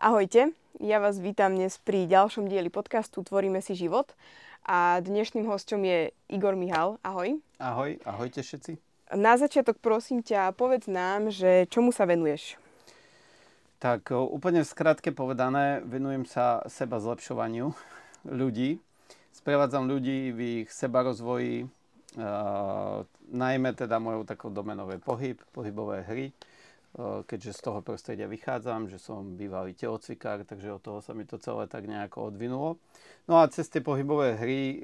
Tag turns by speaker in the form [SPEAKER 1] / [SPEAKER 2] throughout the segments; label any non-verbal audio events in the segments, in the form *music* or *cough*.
[SPEAKER 1] Ahojte, ja vás vítam dnes pri ďalšom dieli podcastu Tvoríme si život a dnešným hostom je Igor Mihal. Ahoj.
[SPEAKER 2] Ahoj, ahojte všetci.
[SPEAKER 1] Na začiatok prosím ťa, povedz nám, že čomu sa venuješ?
[SPEAKER 2] Tak úplne v skratke povedané, venujem sa seba zlepšovaniu ľudí. Sprevádzam ľudí v ich sebarozvoji, uh, najmä teda mojou takou domenou je pohyb, pohybové hry keďže z toho prostredia vychádzam, že som bývalý telocvikár, takže od toho sa mi to celé tak nejako odvinulo. No a cez tie pohybové hry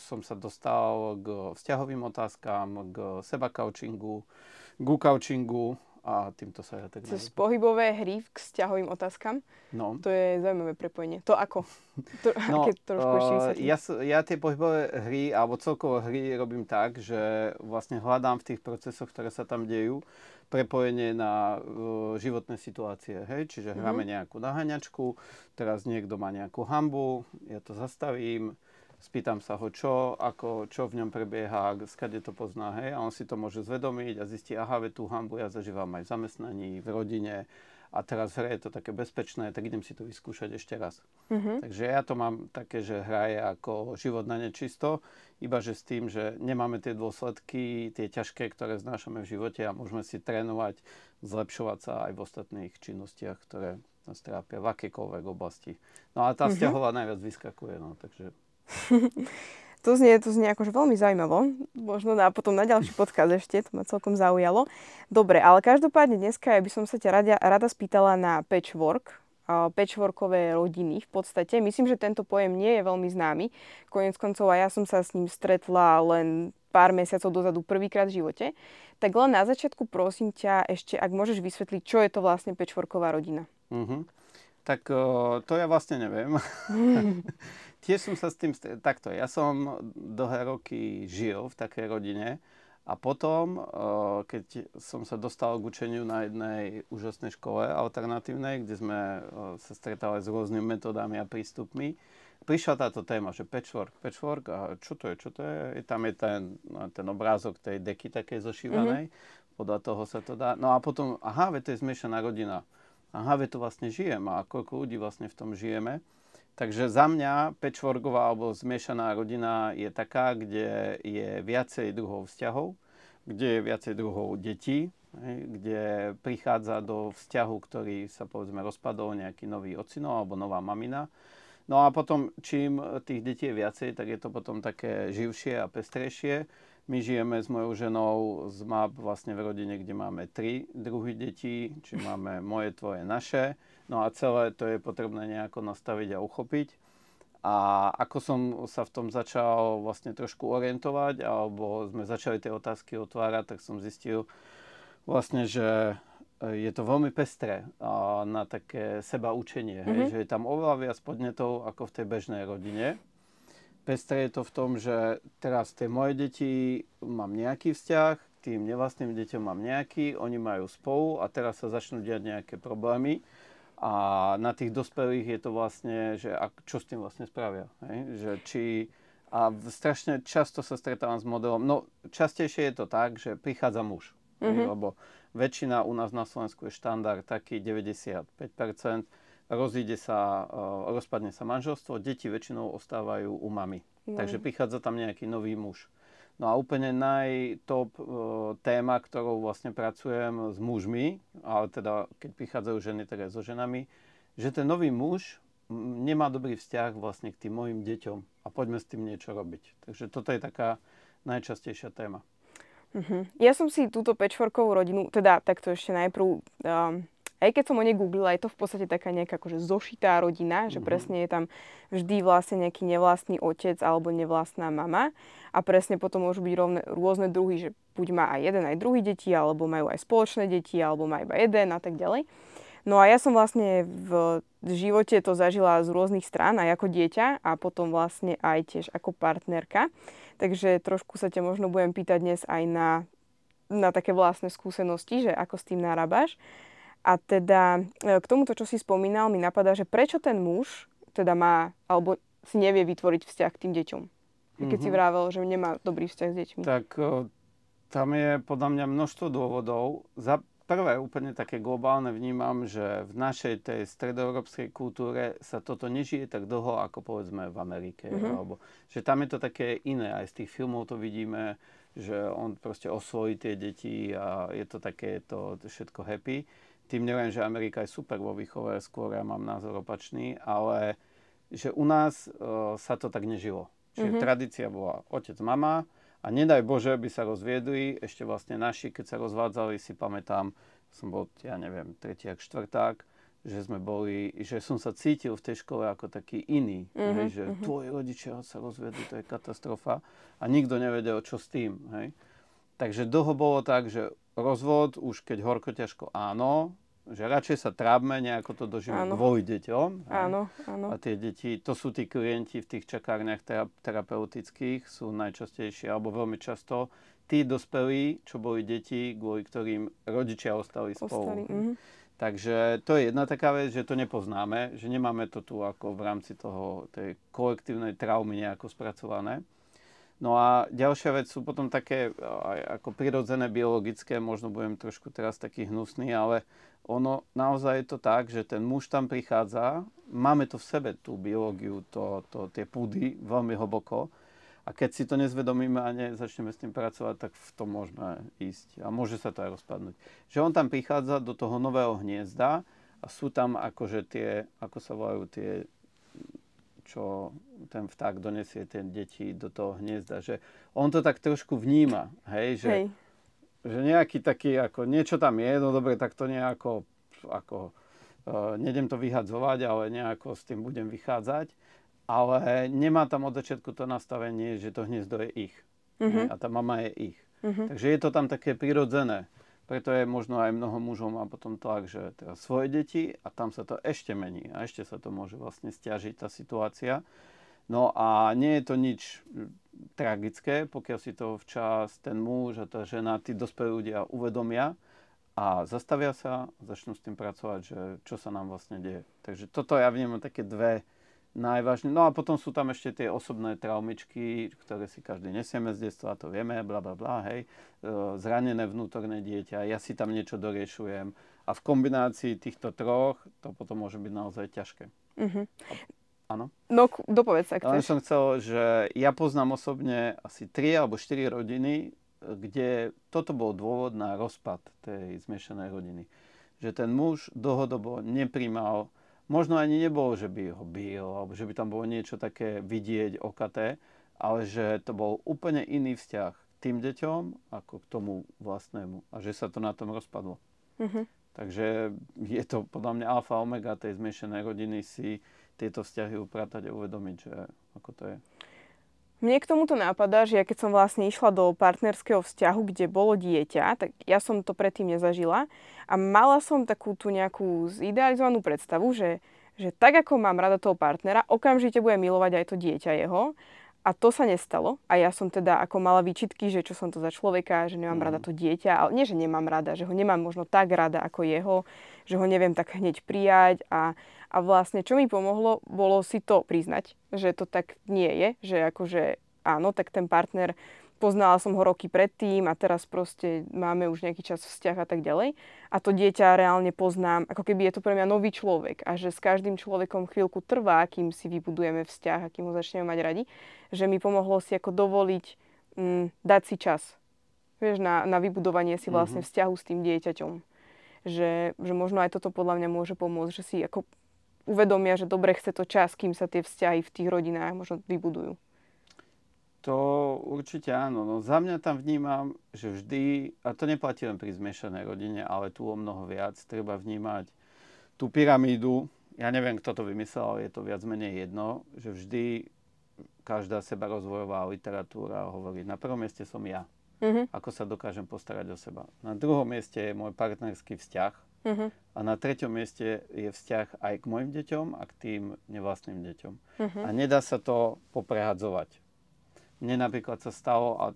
[SPEAKER 2] som sa dostal k vzťahovým otázkam, k seba coachingu, k coachingu, a týmto sa ja tak
[SPEAKER 1] Cez pohybové hry k vzťahovým otázkam?
[SPEAKER 2] No.
[SPEAKER 1] To je zaujímavé prepojenie. To ako? *laughs* To, no, trošku uh,
[SPEAKER 2] ja, ja tie pohybové hry, alebo celkovo hry robím tak, že vlastne hľadám v tých procesoch, ktoré sa tam dejú, prepojenie na uh, životné situácie. Hej? Čiže mm-hmm. hráme nejakú naháňačku, teraz niekto má nejakú hambu, ja to zastavím, spýtam sa ho, čo, ako, čo v ňom prebieha, skade to pozná, hej, a on si to môže zvedomiť a zistí, aha, ve tú hambu ja zažívam aj v zamestnaní, v rodine a teraz v hre je to také bezpečné, tak idem si to vyskúšať ešte raz. Mm-hmm. Takže ja to mám také, že hra je ako život na nečisto, iba že s tým, že nemáme tie dôsledky, tie ťažké, ktoré znášame v živote a môžeme si trénovať, zlepšovať sa aj v ostatných činnostiach, ktoré nás trápia v akékoľvek oblasti. No a tá mm-hmm. vzťahová najviac vyskakuje, no, takže *laughs*
[SPEAKER 1] to znie, to znie akože veľmi zaujímavo. Možno na, potom na ďalší podcast ešte, to ma celkom zaujalo. Dobre, ale každopádne dneska ja by som sa ťa rada, rada spýtala na patchwork, patchworkové rodiny v podstate. Myslím, že tento pojem nie je veľmi známy. Konec koncov aj ja som sa s ním stretla len pár mesiacov dozadu prvýkrát v živote. Tak len na začiatku prosím ťa ešte, ak môžeš vysvetliť, čo je to vlastne patchworková rodina.
[SPEAKER 2] Uh-huh. Tak to ja vlastne neviem. *laughs* tiež som sa s tým, takto, ja som dlhé roky žil v takej rodine a potom, keď som sa dostal k učeniu na jednej úžasnej škole alternatívnej, kde sme sa stretali s rôznymi metodami a prístupmi, prišla táto téma, že patchwork, patchwork a čo to je, čo to je? Tam je ten, ten obrázok tej deky takej zošívanej, mm-hmm. podľa toho sa to dá. No a potom, aha, ve to je zmiešaná rodina. Aha, ve to vlastne žijem a koľko ľudí vlastne v tom žijeme. Takže za mňa patchworková alebo zmiešaná rodina je taká, kde je viacej druhov vzťahov, kde je viacej druhov detí, kde prichádza do vzťahu, ktorý sa povedzme rozpadol nejaký nový ocino alebo nová mamina. No a potom, čím tých detí je viacej, tak je to potom také živšie a pestrejšie. My žijeme s mojou ženou z MAP vlastne v rodine, kde máme tri druhy detí, či máme moje, tvoje, naše. No a celé to je potrebné nejako nastaviť a uchopiť. A ako som sa v tom začal vlastne trošku orientovať, alebo sme začali tie otázky otvárať, tak som zistil vlastne, že je to veľmi pestré na také seba učenie, mm-hmm. že je tam oveľa viac podnetov ako v tej bežnej rodine pestré je to v tom, že teraz tie moje deti mám nejaký vzťah, tým nevlastným deťom mám nejaký, oni majú spolu a teraz sa začnú diať nejaké problémy. A na tých dospelých je to vlastne, že ak, čo s tým vlastne spravia. Hej? Že či, a strašne často sa stretávam s modelom, no častejšie je to tak, že prichádza muž. Mm-hmm. Lebo väčšina u nás na Slovensku je štandard taký 95%, rozíde sa, e, rozpadne sa manželstvo, deti väčšinou ostávajú u mamy. No. Takže prichádza tam nejaký nový muž. No a úplne najtop e, téma, ktorou vlastne pracujem s mužmi, ale teda keď prichádzajú ženy, tak aj so ženami, že ten nový muž nemá dobrý vzťah vlastne k tým mojim deťom a poďme s tým niečo robiť. Takže toto je taká najčastejšia téma.
[SPEAKER 1] Uh-huh. Ja som si túto patchworkovú rodinu, teda takto ešte najprv um, aj keď som o nej googlila, je to v podstate taká nejaká akože zošitá rodina, že mm-hmm. presne je tam vždy vlastne nejaký nevlastný otec alebo nevlastná mama a presne potom môžu byť rovne, rôzne druhy, že buď má aj jeden, aj druhý deti, alebo majú aj spoločné deti, alebo má iba jeden a tak ďalej. No a ja som vlastne v živote to zažila z rôznych strán, aj ako dieťa a potom vlastne aj tiež ako partnerka. Takže trošku sa ťa možno budem pýtať dnes aj na, na také vlastné skúsenosti, že ako s tým narábaš. A teda e, k tomuto, čo si spomínal, mi napadá, že prečo ten muž teda má, alebo si nevie vytvoriť vzťah k tým deťom. Keď mm-hmm. si mhm. vravel, že nemá dobrý vzťah s deťmi.
[SPEAKER 2] Tak e, tam je podľa mňa množstvo dôvodov. Za, prvé úplne také globálne vnímam, že v našej tej stredoeurópskej kultúre sa toto nežije tak dlho, ako povedzme v Amerike. Mm-hmm. Alebo, že tam je to také iné. Aj z tých filmov to vidíme, že on proste osvojí tie deti a je to také to všetko happy. Tým neviem, že Amerika je super vo výchove, skôr ja mám názor opačný, ale že u nás uh, sa to tak nežilo. Čiže mm-hmm. tradícia bola otec, mama a nedaj Bože by sa rozviedli. Ešte vlastne naši, keď sa rozvádzali, si pamätám, som bol, ja neviem, tretiak, štvrták, že sme boli, že som sa cítil v tej škole ako taký iný. Mm-hmm. Hej, že mm-hmm. tvoji rodičia sa rozvedli, to je katastrofa. A nikto nevedel, čo s tým. Hej. Takže dlho bolo tak, že rozvod, už keď horko ťažko áno, že radšej sa trápme, nejako to dožíme kvôli deťom.
[SPEAKER 1] Áno, áno.
[SPEAKER 2] A tie deti, to sú tí klienti v tých čakárniach terapeutických, sú najčastejšie, alebo veľmi často tí dospelí, čo boli deti, kvôli ktorým rodičia ostali, ostali spolu. Mm-hmm. Takže to je jedna taká vec, že to nepoznáme, že nemáme to tu ako v rámci toho, tej kolektívnej traumy nejako spracované. No a ďalšia vec sú potom také aj ako prirodzené biologické, možno budem trošku teraz taký hnusný, ale ono naozaj je to tak, že ten muž tam prichádza, máme to v sebe, tú biológiu, to, to, tie púdy veľmi hlboko a keď si to nezvedomíme a nezačneme s tým pracovať, tak v tom môžeme ísť a môže sa to aj rozpadnúť. Že on tam prichádza do toho nového hniezda a sú tam akože tie, ako sa volajú tie čo ten vták donesie tie deti do toho hniezda, že on to tak trošku vníma, hej, že, hej. že nejaký taký, ako niečo tam je, no dobre, tak to nejako, ako, uh, nedem to vyhadzovať, ale nejako s tým budem vychádzať, ale nemá tam od začiatku to nastavenie, že to hniezdo je ich mm-hmm. a tá mama je ich. Mm-hmm. Takže je to tam také prirodzené. Preto je možno aj mnoho mužov má potom tlak, že teda svoje deti a tam sa to ešte mení a ešte sa to môže vlastne stiažiť tá situácia. No a nie je to nič tragické, pokiaľ si to včas ten muž a tá žena, tí dospelí ľudia uvedomia a zastavia sa, začnú s tým pracovať, že čo sa nám vlastne deje. Takže toto ja vnímam také dve najvážne. No a potom sú tam ešte tie osobné traumičky, ktoré si každý nesieme z detstva, to vieme, bla bla bla, hej. E, zranené vnútorné dieťa, ja si tam niečo doriešujem. A v kombinácii týchto troch to potom môže byť naozaj ťažké. Mm-hmm. Áno?
[SPEAKER 1] No, dopovedz, ak
[SPEAKER 2] Len som chcel, že ja poznám osobne asi 3 alebo 4 rodiny, kde toto bol dôvod na rozpad tej zmiešanej rodiny. Že ten muž dlhodobo neprímal možno ani nebolo, že by ho bil, alebo že by tam bolo niečo také vidieť okaté, ale že to bol úplne iný vzťah k tým deťom ako k tomu vlastnému a že sa to na tom rozpadlo. Mm-hmm. Takže je to podľa mňa alfa omega tej zmiešanej rodiny si tieto vzťahy upratať a uvedomiť, že ako to je.
[SPEAKER 1] Mne k tomuto nápada, že ja keď som vlastne išla do partnerského vzťahu, kde bolo dieťa, tak ja som to predtým nezažila a mala som takú tú nejakú zidealizovanú predstavu, že, že tak ako mám rada toho partnera, okamžite budem milovať aj to dieťa jeho a to sa nestalo. A ja som teda ako mala výčitky, že čo som to za človeka, že nemám mm. rada to dieťa. Ale nie, že nemám rada, že ho nemám možno tak rada ako jeho, že ho neviem tak hneď prijať. A, a vlastne čo mi pomohlo, bolo si to priznať, že to tak nie je. Že akože áno, tak ten partner poznala som ho roky predtým a teraz proste máme už nejaký čas vzťah a tak ďalej. A to dieťa reálne poznám, ako keby je to pre mňa nový človek a že s každým človekom chvíľku trvá, kým si vybudujeme vzťah a kým ho začneme mať radi, že mi pomohlo si ako dovoliť mm, dať si čas. Vieš, na, na vybudovanie si vlastne mm-hmm. vzťahu s tým dieťaťom. Že, že možno aj toto podľa mňa môže pomôcť, že si ako uvedomia, že dobre chce to čas, kým sa tie vzťahy v tých rodinách možno vybudujú.
[SPEAKER 2] To určite áno. No za mňa tam vnímam, že vždy, a to neplatí len pri zmiešanej rodine, ale tu o mnoho viac, treba vnímať tú pyramídu. Ja neviem, kto to vymyslel, ale je to viac menej jedno, že vždy každá seba rozvojová literatúra hovorí, na prvom mieste som ja. Uh-huh. Ako sa dokážem postarať o seba. Na druhom mieste je môj partnerský vzťah. Uh-huh. A na treťom mieste je vzťah aj k mojim deťom a k tým nevlastným deťom. Uh-huh. A nedá sa to poprehadzovať mne napríklad sa stalo, a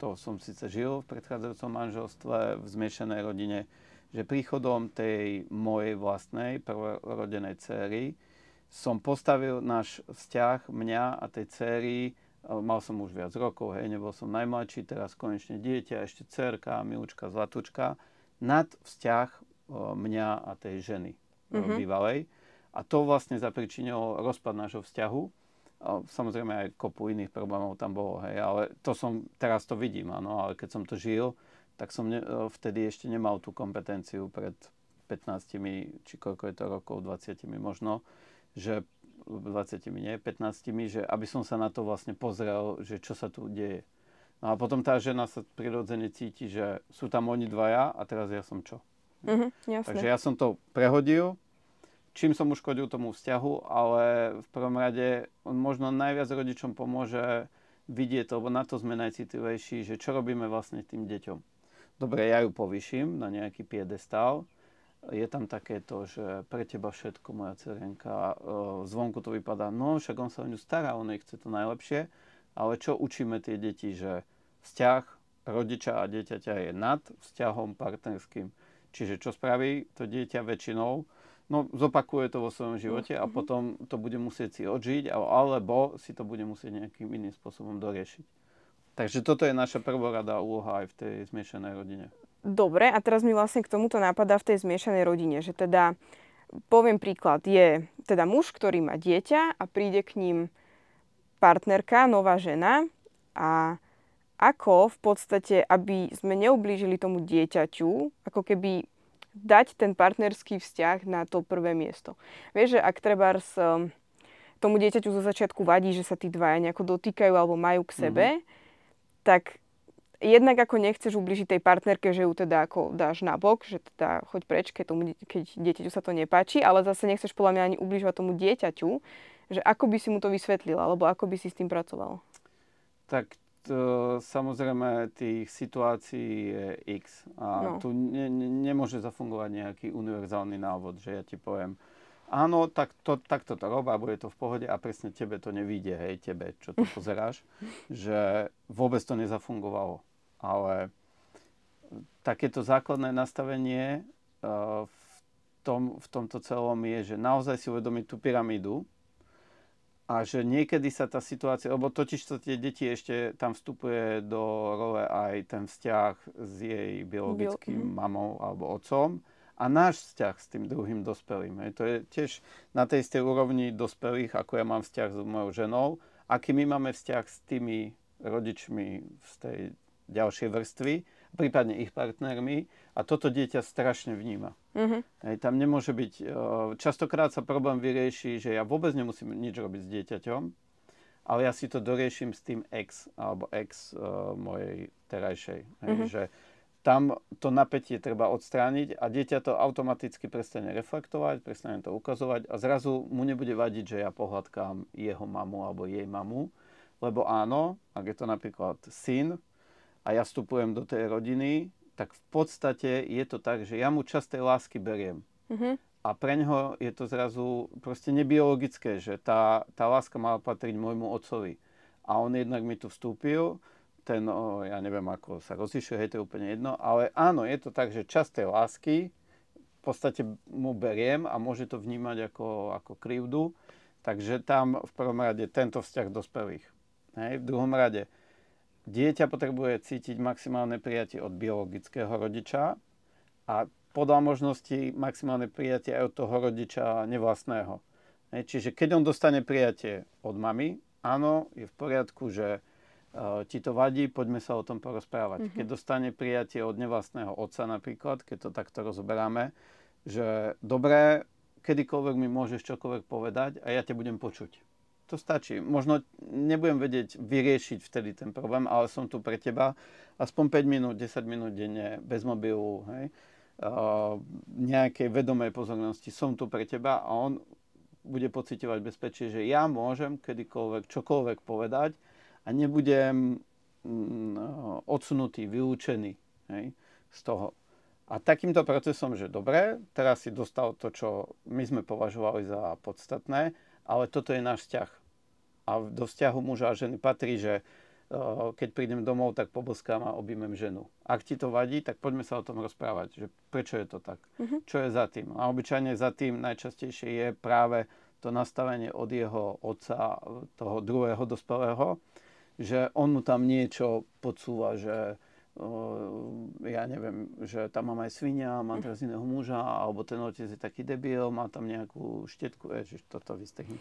[SPEAKER 2] to som síce žil v predchádzajúcom manželstve, v zmiešanej rodine, že príchodom tej mojej vlastnej prvorodenej céry som postavil náš vzťah mňa a tej céry, mal som už viac rokov, hej, nebol som najmladší, teraz konečne dieťa, ešte cerka, milúčka, zlatúčka, nad vzťah mňa a tej ženy mm-hmm. bývalej. A to vlastne zapričinilo rozpad nášho vzťahu. Samozrejme aj kopu iných problémov tam bolo, hej, ale to som, teraz to vidím, áno, ale keď som to žil, tak som ne, vtedy ešte nemal tú kompetenciu pred 15, či koľko je to rokov, 20 možno, že 20 nie, 15, že aby som sa na to vlastne pozrel, že čo sa tu deje. No a potom tá žena sa prirodzene cíti, že sú tam oni dvaja a teraz ja som čo.
[SPEAKER 1] Mm-hmm, jasne.
[SPEAKER 2] Takže ja som to prehodil, čím som uškodil tomu vzťahu, ale v prvom rade on možno najviac rodičom pomôže vidieť lebo na to sme najcitlivejší, že čo robíme vlastne tým deťom. Dobre, ja ju povýšim na nejaký piedestál, je tam takéto, že pre teba všetko, moja cerenka, zvonku to vypadá, no však on sa o ňu stará, on jej chce to najlepšie, ale čo učíme tie deti, že vzťah rodiča a dieťaťa je nad vzťahom partnerským. Čiže čo spraví to dieťa väčšinou? No, zopakuje to vo svojom živote a mhm. potom to bude musieť si odžiť, alebo si to bude musieť nejakým iným spôsobom doriešiť. Takže toto je naša prvorada úloha aj v tej zmiešanej rodine.
[SPEAKER 1] Dobre, a teraz mi vlastne k tomuto napadá v tej zmiešanej rodine, že teda, poviem príklad, je teda muž, ktorý má dieťa a príde k ním partnerka, nová žena a ako v podstate, aby sme neublížili tomu dieťaťu, ako keby dať ten partnerský vzťah na to prvé miesto. Vieš, že ak treba s, um, tomu dieťaťu zo začiatku vadí, že sa tí dvaja nejako dotýkajú alebo majú k sebe, mm-hmm. tak jednak ako nechceš ubližiť tej partnerke, že ju teda ako dáš na bok, že teda choď preč, keď, tomu, keď dieťaťu sa to nepáči, ale zase nechceš podľa mňa ani ubližovať tomu dieťaťu, že ako by si mu to vysvetlila, alebo ako by si s tým pracoval?
[SPEAKER 2] Tak samozrejme tých situácií je x a no. tu ne, ne, nemôže zafungovať nejaký univerzálny návod, že ja ti poviem, áno, tak to, takto to rob a bude to v pohode a presne tebe to nevíde, hej, tebe, čo to pozeráš, *laughs* že vôbec to nezafungovalo. Ale takéto základné nastavenie uh, v, tom, v tomto celom je, že naozaj si uvedomiť tú pyramídu, a že niekedy sa tá situácia, lebo totiž to tie deti ešte tam vstupuje do role aj ten vzťah s jej biologickým Bio. Mhm. mamou alebo otcom a náš vzťah s tým druhým dospelým. Hej. To je tiež na tej istej úrovni dospelých, ako ja mám vzťah s mojou ženou, aký my máme vzťah s tými rodičmi z tej ďalšej vrstvy, prípadne ich partnermi a toto dieťa strašne vníma. Mm-hmm. Hej, tam nemôže byť, e, častokrát sa problém vyrieši, že ja vôbec nemusím nič robiť s dieťaťom, ale ja si to doriešim s tým ex alebo ex uh, mojej terajšej. Hej, mm-hmm. Že tam to napätie treba odstrániť a dieťa to automaticky prestane reflektovať, prestane to ukazovať a zrazu mu nebude vadiť, že ja pohľadkám jeho mamu alebo jej mamu, lebo áno, ak je to napríklad syn, a ja vstupujem do tej rodiny, tak v podstate je to tak, že ja mu čas tej lásky beriem. Mm-hmm. A pre ňoho je to zrazu proste nebiologické, že tá, tá láska mala patriť môjmu otcovi. A on jednak mi tu vstúpil, ten, o, ja neviem, ako sa rozišiel, hej, to je úplne jedno, ale áno, je to tak, že čas tej lásky v podstate mu beriem a môže to vnímať ako, ako krivdu, takže tam v prvom rade tento vzťah dospelých. Hej, v druhom rade dieťa potrebuje cítiť maximálne prijatie od biologického rodiča a podľa možností maximálne prijatie aj od toho rodiča nevlastného. Čiže keď on dostane prijatie od mamy, áno, je v poriadku, že uh, ti to vadí, poďme sa o tom porozprávať. Mm-hmm. Keď dostane prijatie od nevlastného otca napríklad, keď to takto rozoberáme, že dobré, kedykoľvek mi môžeš čokoľvek povedať a ja ťa budem počuť to stačí. Možno nebudem vedieť vyriešiť vtedy ten problém, ale som tu pre teba aspoň 5 minút, 10 minút denne, bez mobilu, hej, nejakej vedomej pozornosti. Som tu pre teba a on bude pocitovať bezpečie, že ja môžem kedykoľvek čokoľvek povedať a nebudem mm, odsunutý, vylúčený hej, z toho. A takýmto procesom, že dobre, teraz si dostal to, čo my sme považovali za podstatné, ale toto je náš vzťah. A do vzťahu muža a ženy patrí, že keď prídem domov, tak poboskám a objímem ženu. Ak ti to vadí, tak poďme sa o tom rozprávať, že prečo je to tak, mm-hmm. čo je za tým. A obyčajne za tým najčastejšie je práve to nastavenie od jeho otca, toho druhého dospelého, že on mu tam niečo podsúva, že ja neviem, že tam mám aj svinia, mám teraz iného muža, alebo ten otec je taký debil, má tam nejakú štetku, ježiš, toto vystehni.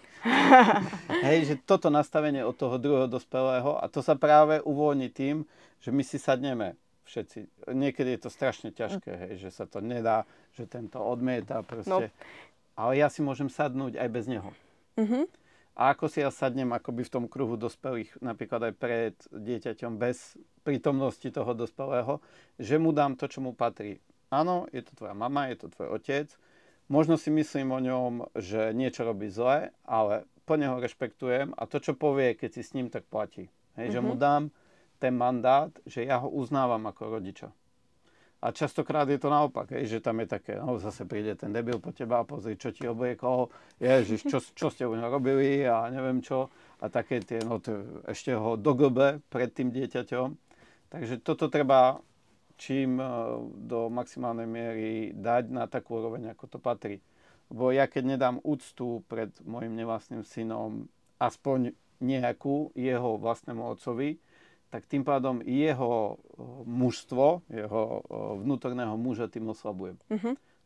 [SPEAKER 2] *laughs* hej, že toto nastavenie od toho druhého dospelého a to sa práve uvoľní tým, že my si sadneme všetci. Niekedy je to strašne ťažké, hej, že sa to nedá, že tento odmieta proste. No. Ale ja si môžem sadnúť aj bez neho. Mm-hmm. A ako si ja sadnem akoby v tom kruhu dospelých, napríklad aj pred dieťaťom, bez prítomnosti toho dospelého, že mu dám to, čo mu patrí. Áno, je to tvoja mama, je to tvoj otec. Možno si myslím o ňom, že niečo robí zle, ale plne ho rešpektujem a to, čo povie, keď si s ním, tak platí. Hej, mm-hmm. Že mu mhm. dám ten mandát, že ja ho uznávam ako rodiča. A častokrát je to naopak, hej, že tam je také, no zase príde ten debil po teba a pozri, čo ti obliekol, ježiš, čo, čo ste u neho robili a neviem čo. A také tie, no to, ešte ho dogobe pred tým dieťaťom. Takže toto treba čím e, do maximálnej miery dať na takú úroveň, ako to patrí. Lebo ja keď nedám úctu pred môjim nevlastným synom, aspoň nejakú jeho vlastnému otcovi, tak tým pádom jeho mužstvo, jeho vnútorného muža tým oslabujem.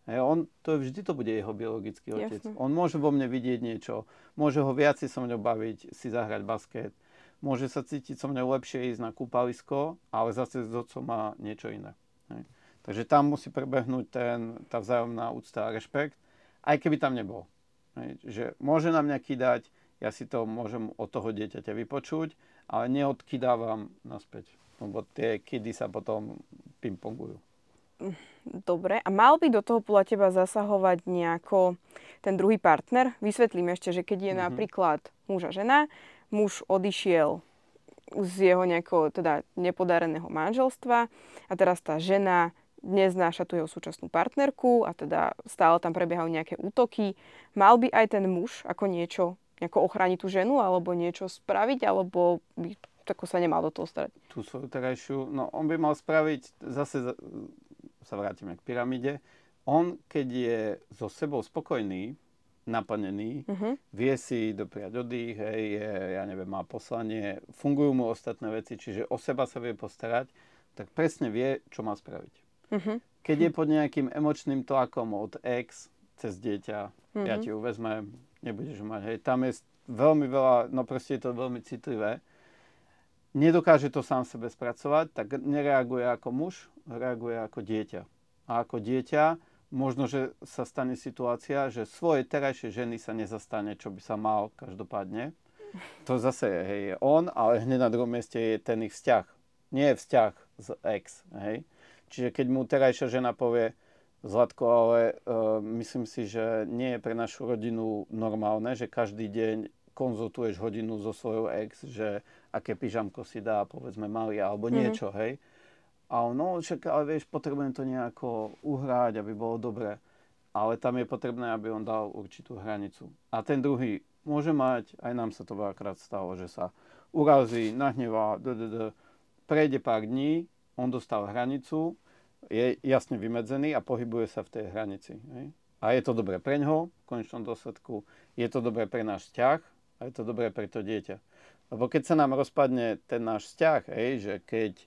[SPEAKER 2] Hej, on, to vždy to bude jeho biologický otec. Jasne. On môže vo mne vidieť niečo, môže ho viac si so mňou baviť, si zahrať basket, môže sa cítiť so mňou lepšie ísť na kúpalisko, ale zase s otcom má niečo iné. Hej. Takže tam musí prebehnúť ten, tá vzájomná úcta a rešpekt, aj keby tam nebol. Hej. Že môže nám nejaký dať, ja si to môžem od toho dieťaťa vypočuť, ale neodkydávam naspäť, lebo tie kidy sa potom pingpongujú.
[SPEAKER 1] Dobre, a mal by do toho podľa teba zasahovať nejako ten druhý partner? Vysvetlím ešte, že keď je mm-hmm. napríklad muž a žena, muž odišiel z jeho nejakého teda nepodareného manželstva a teraz tá žena neznáša tú jeho súčasnú partnerku a teda stále tam prebiehajú nejaké útoky. Mal by aj ten muž ako niečo nejako ochrániť tú ženu alebo niečo spraviť, alebo by tako sa nemal do toho starať?
[SPEAKER 2] Tú svoju terajšiu, no on by mal spraviť, zase sa vrátime k pyramíde, on keď je so sebou spokojný, naplnený, uh-huh. vie si dopriať oddych, hej, je, ja neviem, má poslanie, fungujú mu ostatné veci, čiže o seba sa vie postarať, tak presne vie, čo má spraviť. Uh-huh. Keď je pod nejakým emočným tlakom od ex cez dieťa, uh-huh. ja ti uvezmem, nebudeš mať. Hej. Tam je veľmi veľa, no proste je to veľmi citlivé. Nedokáže to sám sebe spracovať, tak nereaguje ako muž, reaguje ako dieťa. A ako dieťa možno, že sa stane situácia, že svoje terajšie ženy sa nezastane, čo by sa mal každopádne. To zase je hej, on, ale hneď na druhom mieste je ten ich vzťah. Nie je vzťah z ex. Hej. Čiže keď mu terajšia žena povie, Zlatko, ale uh, myslím si, že nie je pre našu rodinu normálne, že každý deň konzultuješ hodinu so svojou ex, že aké pyžamko si dá, povedzme mali, alebo mm-hmm. niečo, hej. A on, no však, ale vieš, potrebujem to nejako uhrať, aby bolo dobre. Ale tam je potrebné, aby on dal určitú hranicu. A ten druhý môže mať, aj nám sa to veľakrát stalo, že sa urazí, nahnevá, prejde pár dní, on dostal hranicu, je jasne vymedzený a pohybuje sa v tej hranici. A je to dobré pre ňoho, v konečnom dôsledku, je to dobré pre náš vzťah a je to dobré pre to dieťa. Lebo keď sa nám rozpadne ten náš vzťah, že keď e,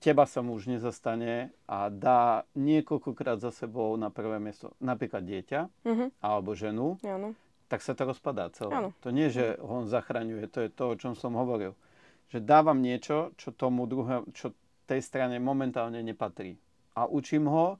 [SPEAKER 2] teba sa muž nezastane a dá niekoľkokrát za sebou na prvé miesto napríklad dieťa mm-hmm. alebo ženu, ano. tak sa to rozpadá celé. Ano. To nie, že ho on zachraňuje, to je to, o čom som hovoril. Že dávam niečo, čo tomu druhé, čo tej strane momentálne nepatrí. A učím ho,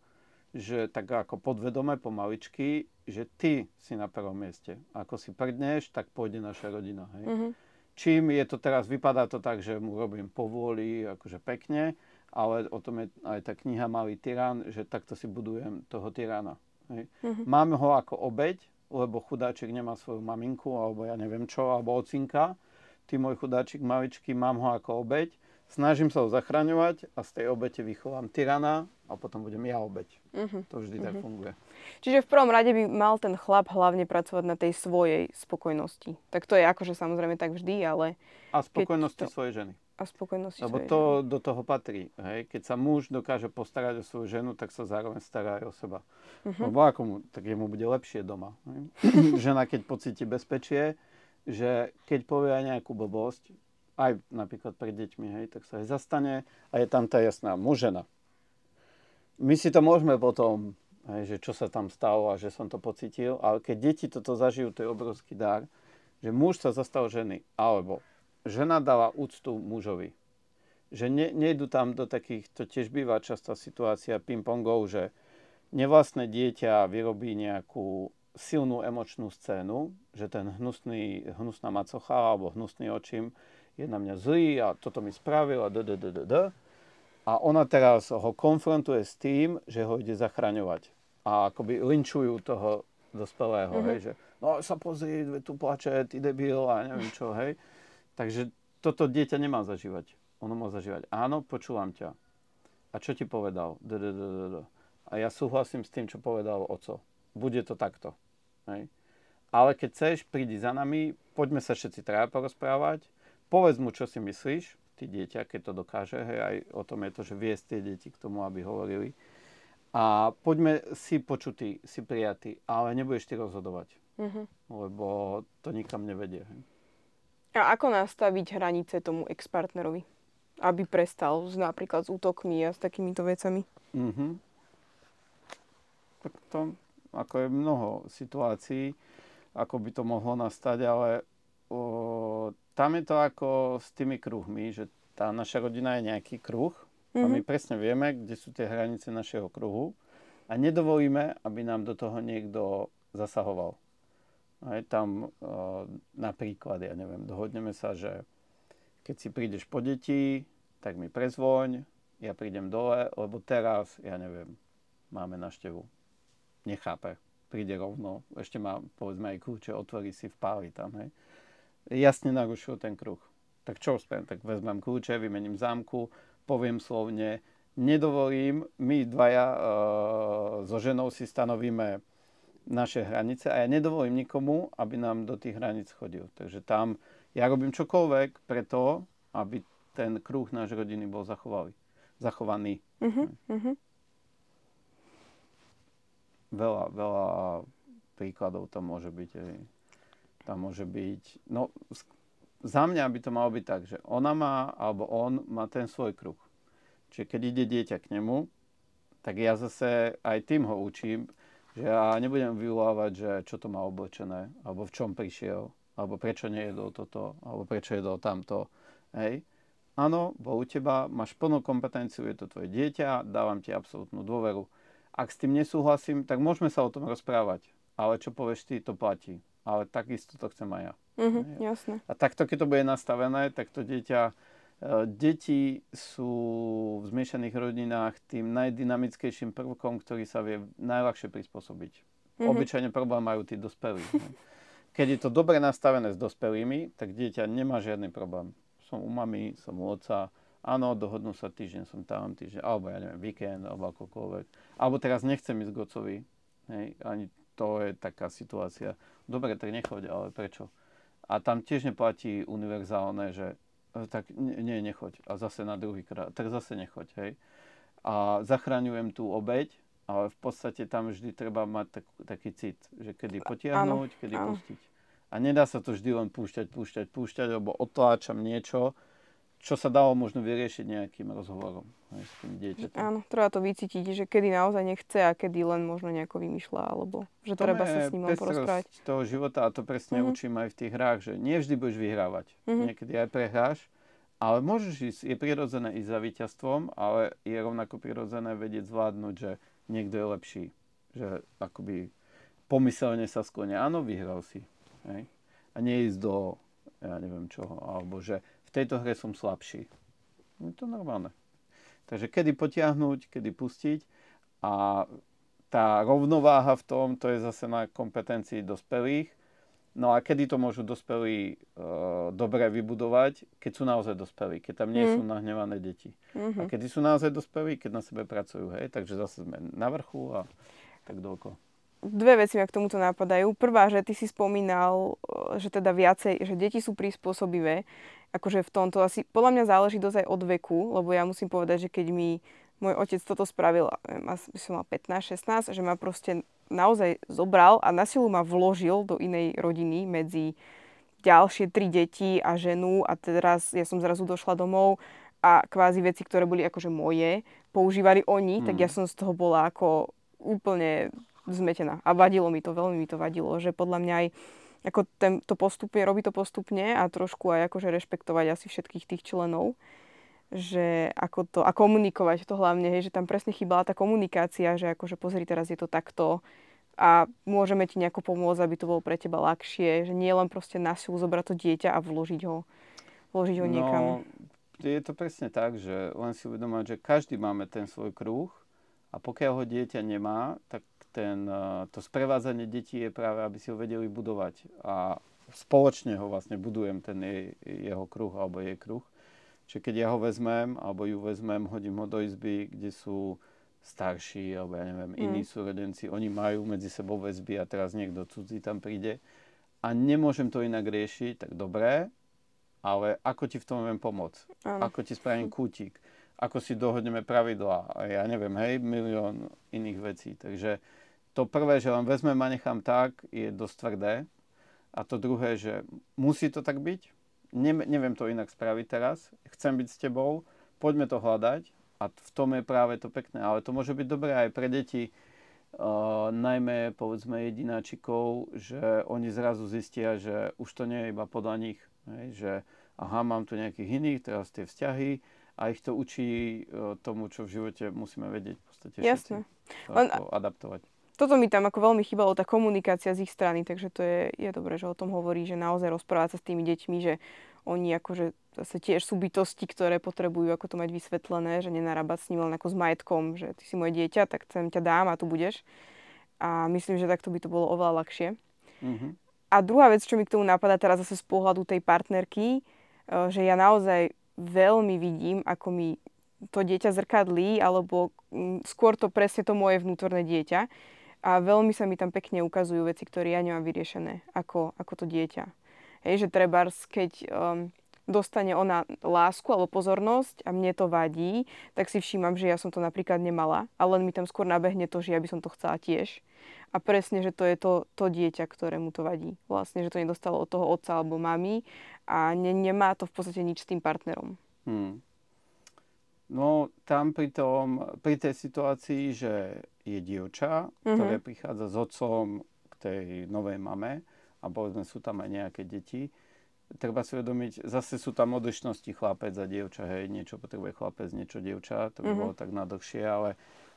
[SPEAKER 2] že tak ako podvedome pomaličky, že ty si na prvom mieste. Ako si prdneš, tak pôjde naša rodina. Hej? Mm-hmm. Čím je to teraz, vypadá to tak, že mu robím povôli, akože pekne, ale o tom je aj tá kniha Malý tyran, že takto si budujem toho tyrana. Hej? Mm-hmm. Mám ho ako obeď, lebo chudáčik nemá svoju maminku, alebo ja neviem čo, alebo ocinka. Ty môj chudáčik maličký, mám ho ako obeď snažím sa ho zachraňovať a z tej obete vychovám tyrana a potom budem ja obeť. Uh-huh. To vždy uh-huh. tak mhm. funguje.
[SPEAKER 1] Čiže v prvom rade by mal ten chlap hlavne pracovať na tej svojej spokojnosti. Tak to je akože samozrejme tak vždy, ale...
[SPEAKER 2] A spokojnosti to... svojej ženy.
[SPEAKER 1] A spokojnosti
[SPEAKER 2] Lebo to ženy. do toho patrí. Hej? Keď sa muž dokáže postarať o svoju ženu, tak sa zároveň stará aj o seba. Uh-huh. Lebo ako mu, tak jemu bude lepšie doma. *laughs* Žena, keď pocíti bezpečie, že keď povie aj nejakú blbosť, aj napríklad pred deťmi, hej, tak sa aj zastane a je tam tá jasná mužena. My si to môžeme potom, hej, že čo sa tam stalo a že som to pocitil, ale keď deti toto zažijú, to je obrovský dar, že muž sa zastal ženy, alebo žena dala úctu mužovi. Že ne, nejdu tam do takých, to tiež býva častá situácia ping-pongov, že nevlastné dieťa vyrobí nejakú silnú emočnú scénu, že ten hnusný, hnusná macocha alebo hnusný očím je na mňa zlý a toto mi spravil a d, d, d, d, d. A ona teraz ho konfrontuje s tým, že ho ide zachraňovať. A akoby linčujú toho dospelého, mm-hmm. hej, že no sa pozri, tu plače, ty debil a neviem čo, hej. Takže toto dieťa nemá zažívať. Ono má zažívať. Áno, počúvam ťa. A čo ti povedal? A ja súhlasím s tým, čo povedal oco. Bude to takto. Hej. Ale keď chceš, prídi za nami, poďme sa všetci traja porozprávať, povedz mu, čo si myslíš, ty dieťa, keď to dokáže, hej, aj o tom je to, že viesť tie deti k tomu, aby hovorili. A poďme si počutí, si prijatí, ale nebudeš ty rozhodovať, mm-hmm. lebo to nikam nevedie. Hej.
[SPEAKER 1] A ako nastaviť hranice tomu ex-partnerovi? Aby prestal s, napríklad s útokmi a s takýmito vecami? Mm-hmm.
[SPEAKER 2] Tak to, ako je mnoho situácií, ako by to mohlo nastať, ale o, tam je to ako s tými kruhmi, že tá naša rodina je nejaký kruh mm-hmm. a my mhm. presne vieme, kde sú tie hranice našeho kruhu a nedovolíme, aby nám do toho niekto zasahoval. Aj tam o, napríklad, ja neviem, dohodneme sa, že keď si prídeš po deti, tak mi prezvoň, ja prídem dole, lebo teraz, ja neviem, máme naštevu. Nechápe. Príde rovno, ešte má, povedzme, aj kľúče, otvorí si, vpáli tam, hej jasne narušil ten kruh. Tak čo spravím? Tak vezmem kľúče, vymením zámku, poviem slovne, nedovolím, my dvaja e, so ženou si stanovíme naše hranice a ja nedovolím nikomu, aby nám do tých hraníc chodil. Takže tam ja robím čokoľvek preto, aby ten kruh náš rodiny bol zachovalý, zachovaný. Uh-huh, uh-huh. Veľa, veľa príkladov tam môže byť. Aj tam môže byť, no za mňa by to malo byť tak, že ona má, alebo on má ten svoj kruh. Čiže keď ide dieťa k nemu, tak ja zase aj tým ho učím, že ja nebudem vyvolávať, že čo to má oblečené, alebo v čom prišiel, alebo prečo nejedol toto, alebo prečo jedol tamto. Hej. Áno, bol u teba, máš plnú kompetenciu, je to tvoje dieťa, dávam ti absolútnu dôveru. Ak s tým nesúhlasím, tak môžeme sa o tom rozprávať. Ale čo povieš ty, to platí ale takisto to chcem aj ja.
[SPEAKER 1] Mm-hmm, jasné.
[SPEAKER 2] A takto, keď to bude nastavené, tak to dieťa, deti sú v zmiešaných rodinách tým najdynamickejším prvkom, ktorý sa vie najľahšie prispôsobiť. Mm-hmm. Obyčajne problém majú tí dospelí. *laughs* Keď je to dobre nastavené s dospelými, tak dieťa nemá žiadny problém. Som u mami, som u otca, áno, dohodnú sa týždeň, som tam týždeň, alebo ja neviem, víkend, alebo akokoľvek. Alebo teraz nechcem ísť k ocovi, hej, ani to je taká situácia. Dobre, tak nechoď, ale prečo? A tam tiež neplatí univerzálne, že tak nie, nechoď. A zase na druhý krát, tak zase nechoď, hej. A zachraňujem tú obeď, ale v podstate tam vždy treba mať tak, taký cit, že kedy potiahnuť, kedy áno. pustiť. A nedá sa to vždy len púšťať, púšťať, púšťať, lebo otláčam niečo, čo sa dalo možno vyriešiť nejakým rozhovorom aj s tým dieťaťom.
[SPEAKER 1] Áno, treba to vycítiť, že kedy naozaj nechce a kedy len možno nejako vymýšľa, alebo že to treba sa s ním len porozprávať.
[SPEAKER 2] toho života a to presne mm-hmm. učím aj v tých hrách, že nie vždy budeš vyhrávať. Mm-hmm. Niekedy aj prehráš, ale môžeš ísť, je prirodzené ísť za víťazstvom, ale je rovnako prirodzené vedieť zvládnuť, že niekto je lepší. Že akoby pomyselne sa sklonia, áno, vyhral si. Hej? A nie ísť do, ja neviem čoho, alebo že v tejto hre som slabší. Je to normálne. Takže kedy potiahnuť, kedy pustiť a tá rovnováha v tom, to je zase na kompetencii dospelých. No a kedy to môžu dospelí e, dobre vybudovať, keď sú naozaj dospelí, keď tam nie mm. sú nahnevané deti. Mm-hmm. A kedy sú naozaj dospelí, keď na sebe pracujú, hej, takže zase sme na vrchu a tak doko
[SPEAKER 1] dve veci ma k tomuto napadajú. Prvá, že ty si spomínal, že teda viacej, že deti sú prispôsobivé. Akože v tomto asi, podľa mňa záleží dosť aj od veku, lebo ja musím povedať, že keď mi môj otec toto spravil, asi som mal 15-16, že ma proste naozaj zobral a na silu ma vložil do inej rodiny medzi ďalšie tri deti a ženu a teraz ja som zrazu došla domov a kvázi veci, ktoré boli akože moje, používali oni, hmm. tak ja som z toho bola ako úplne zmetená. A vadilo mi to, veľmi mi to vadilo, že podľa mňa aj ako ten, to postupne, robí to postupne a trošku aj akože rešpektovať asi všetkých tých členov že ako to, a komunikovať to hlavne, hej, že tam presne chýbala tá komunikácia, že akože pozri, teraz je to takto a môžeme ti nejako pomôcť, aby to bolo pre teba ľahšie, že nie len proste na silu zobrať to dieťa a vložiť ho, vložiť ho niekam. No,
[SPEAKER 2] je to presne tak, že len si uvedomať, že každý máme ten svoj kruh a pokiaľ ho dieťa nemá, tak ten, eh, to sprevádzanie detí je práve, aby si ho vedeli budovať a spoločne ho vlastne budujem, ten jej, jeho kruh alebo jej kruh. Čiže keď ja ho vezmem, alebo ju vezmem, hodím ho do izby, kde sú starší, alebo ja neviem, mm. iní súrodenci, oni majú medzi sebou väzby a teraz niekto cudzí tam príde a nemôžem to inak riešiť, tak dobré, ale ako ti v tom viem pomôcť? Ano. Ako ti spravím kútik? Ako si dohodneme pravidlá? A ja neviem, hej, milión iných vecí. Takže to prvé, že len vezmem a nechám tak, je dosť tvrdé. A to druhé, že musí to tak byť, ne, neviem to inak spraviť teraz, chcem byť s tebou, poďme to hľadať a v tom je práve to pekné. Ale to môže byť dobré aj pre deti, uh, najmä povedzme jedináčikov, že oni zrazu zistia, že už to nie je iba podľa nich. Hej, že aha, mám tu nejakých iných, teraz tie vzťahy a ich to učí uh, tomu, čo v živote musíme vedieť v podstate všetci. Jasne. Len, adaptovať
[SPEAKER 1] toto mi tam ako veľmi chýbalo, tá komunikácia z ich strany, takže to je, je dobré, že o tom hovorí, že naozaj rozprávať sa s tými deťmi, že oni akože zase tiež sú bytosti, ktoré potrebujú ako to mať vysvetlené, že nenarábať s ním len ako s majetkom, že ty si moje dieťa, tak chcem ťa dám a tu budeš. A myslím, že takto by to bolo oveľa ľahšie. Mm-hmm. A druhá vec, čo mi k tomu napadá teraz zase z pohľadu tej partnerky, e, že ja naozaj veľmi vidím, ako mi to dieťa zrkadlí, alebo mm, skôr to presne to moje vnútorné dieťa a veľmi sa mi tam pekne ukazujú veci, ktoré ja nemám vyriešené ako, ako to dieťa. Hej, že trebárs, keď um, dostane ona lásku alebo pozornosť a mne to vadí, tak si všímam, že ja som to napríklad nemala, ale len mi tam skôr nabehne to, že ja by som to chcela tiež. A presne, že to je to, to dieťa, ktorému to vadí. Vlastne, že to nedostalo od toho otca alebo mamy a ne, nemá to v podstate nič s tým partnerom. Hmm.
[SPEAKER 2] No tam pri, tom, pri tej situácii, že je dievča, mm-hmm. ktoré prichádza s otcom k tej novej mame a povedzme sú tam aj nejaké deti, treba si uvedomiť, zase sú tam odlišnosti chlapec a dievča, hej, niečo potrebuje chlapec, niečo dievča, to by mm-hmm. bolo tak nadlhšie, ale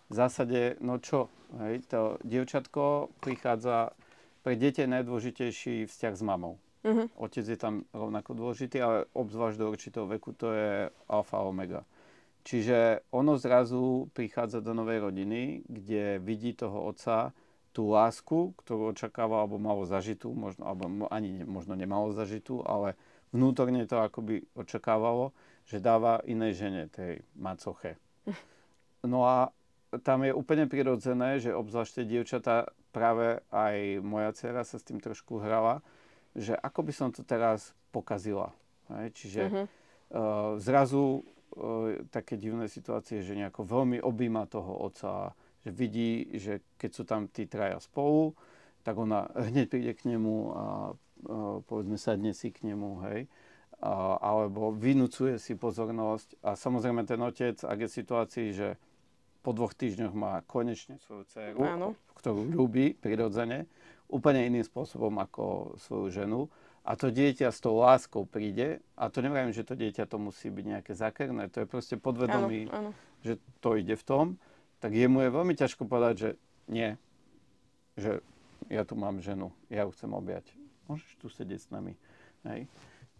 [SPEAKER 2] v zásade, no čo, hej, to dievčatko prichádza, pre dieťa je najdôležitejší vzťah s mamou. Mm-hmm. Otec je tam rovnako dôležitý, ale obzvlášť do určitého veku to je alfa omega. Čiže ono zrazu prichádza do novej rodiny, kde vidí toho otca tú lásku, ktorú očakáva alebo malo zažitú, možno, alebo ani možno nemalo zažitú, ale vnútorne to akoby očakávalo, že dáva inej žene, tej macoche. *laughs* No a tam je úplne prirodzené, že obzvlášť dievčatá, práve aj moja dcera sa s tým trošku hrala, že ako by som to teraz pokazila. Hej? Čiže uh-huh. uh, zrazu také divné situácie, že nejako veľmi objíma toho otca, že vidí, že keď sú tam tí traja spolu, tak ona hneď príde k nemu a, a povedzme sadne si k nemu, hej. Alebo vynúcuje si pozornosť a samozrejme ten otec, ak je v situácii, že po dvoch týždňoch má konečne svoju dceru, Áno. ktorú ľúbi prirodzene, úplne iným spôsobom ako svoju ženu, a to dieťa s tou láskou príde a to neviem, že to dieťa to musí byť nejaké zakrné, to je proste podvedomí, áno, áno. že to ide v tom, tak jemu je veľmi ťažko povedať, že nie, že ja tu mám ženu, ja ju chcem objať. Môžeš tu sedieť s nami. Hej.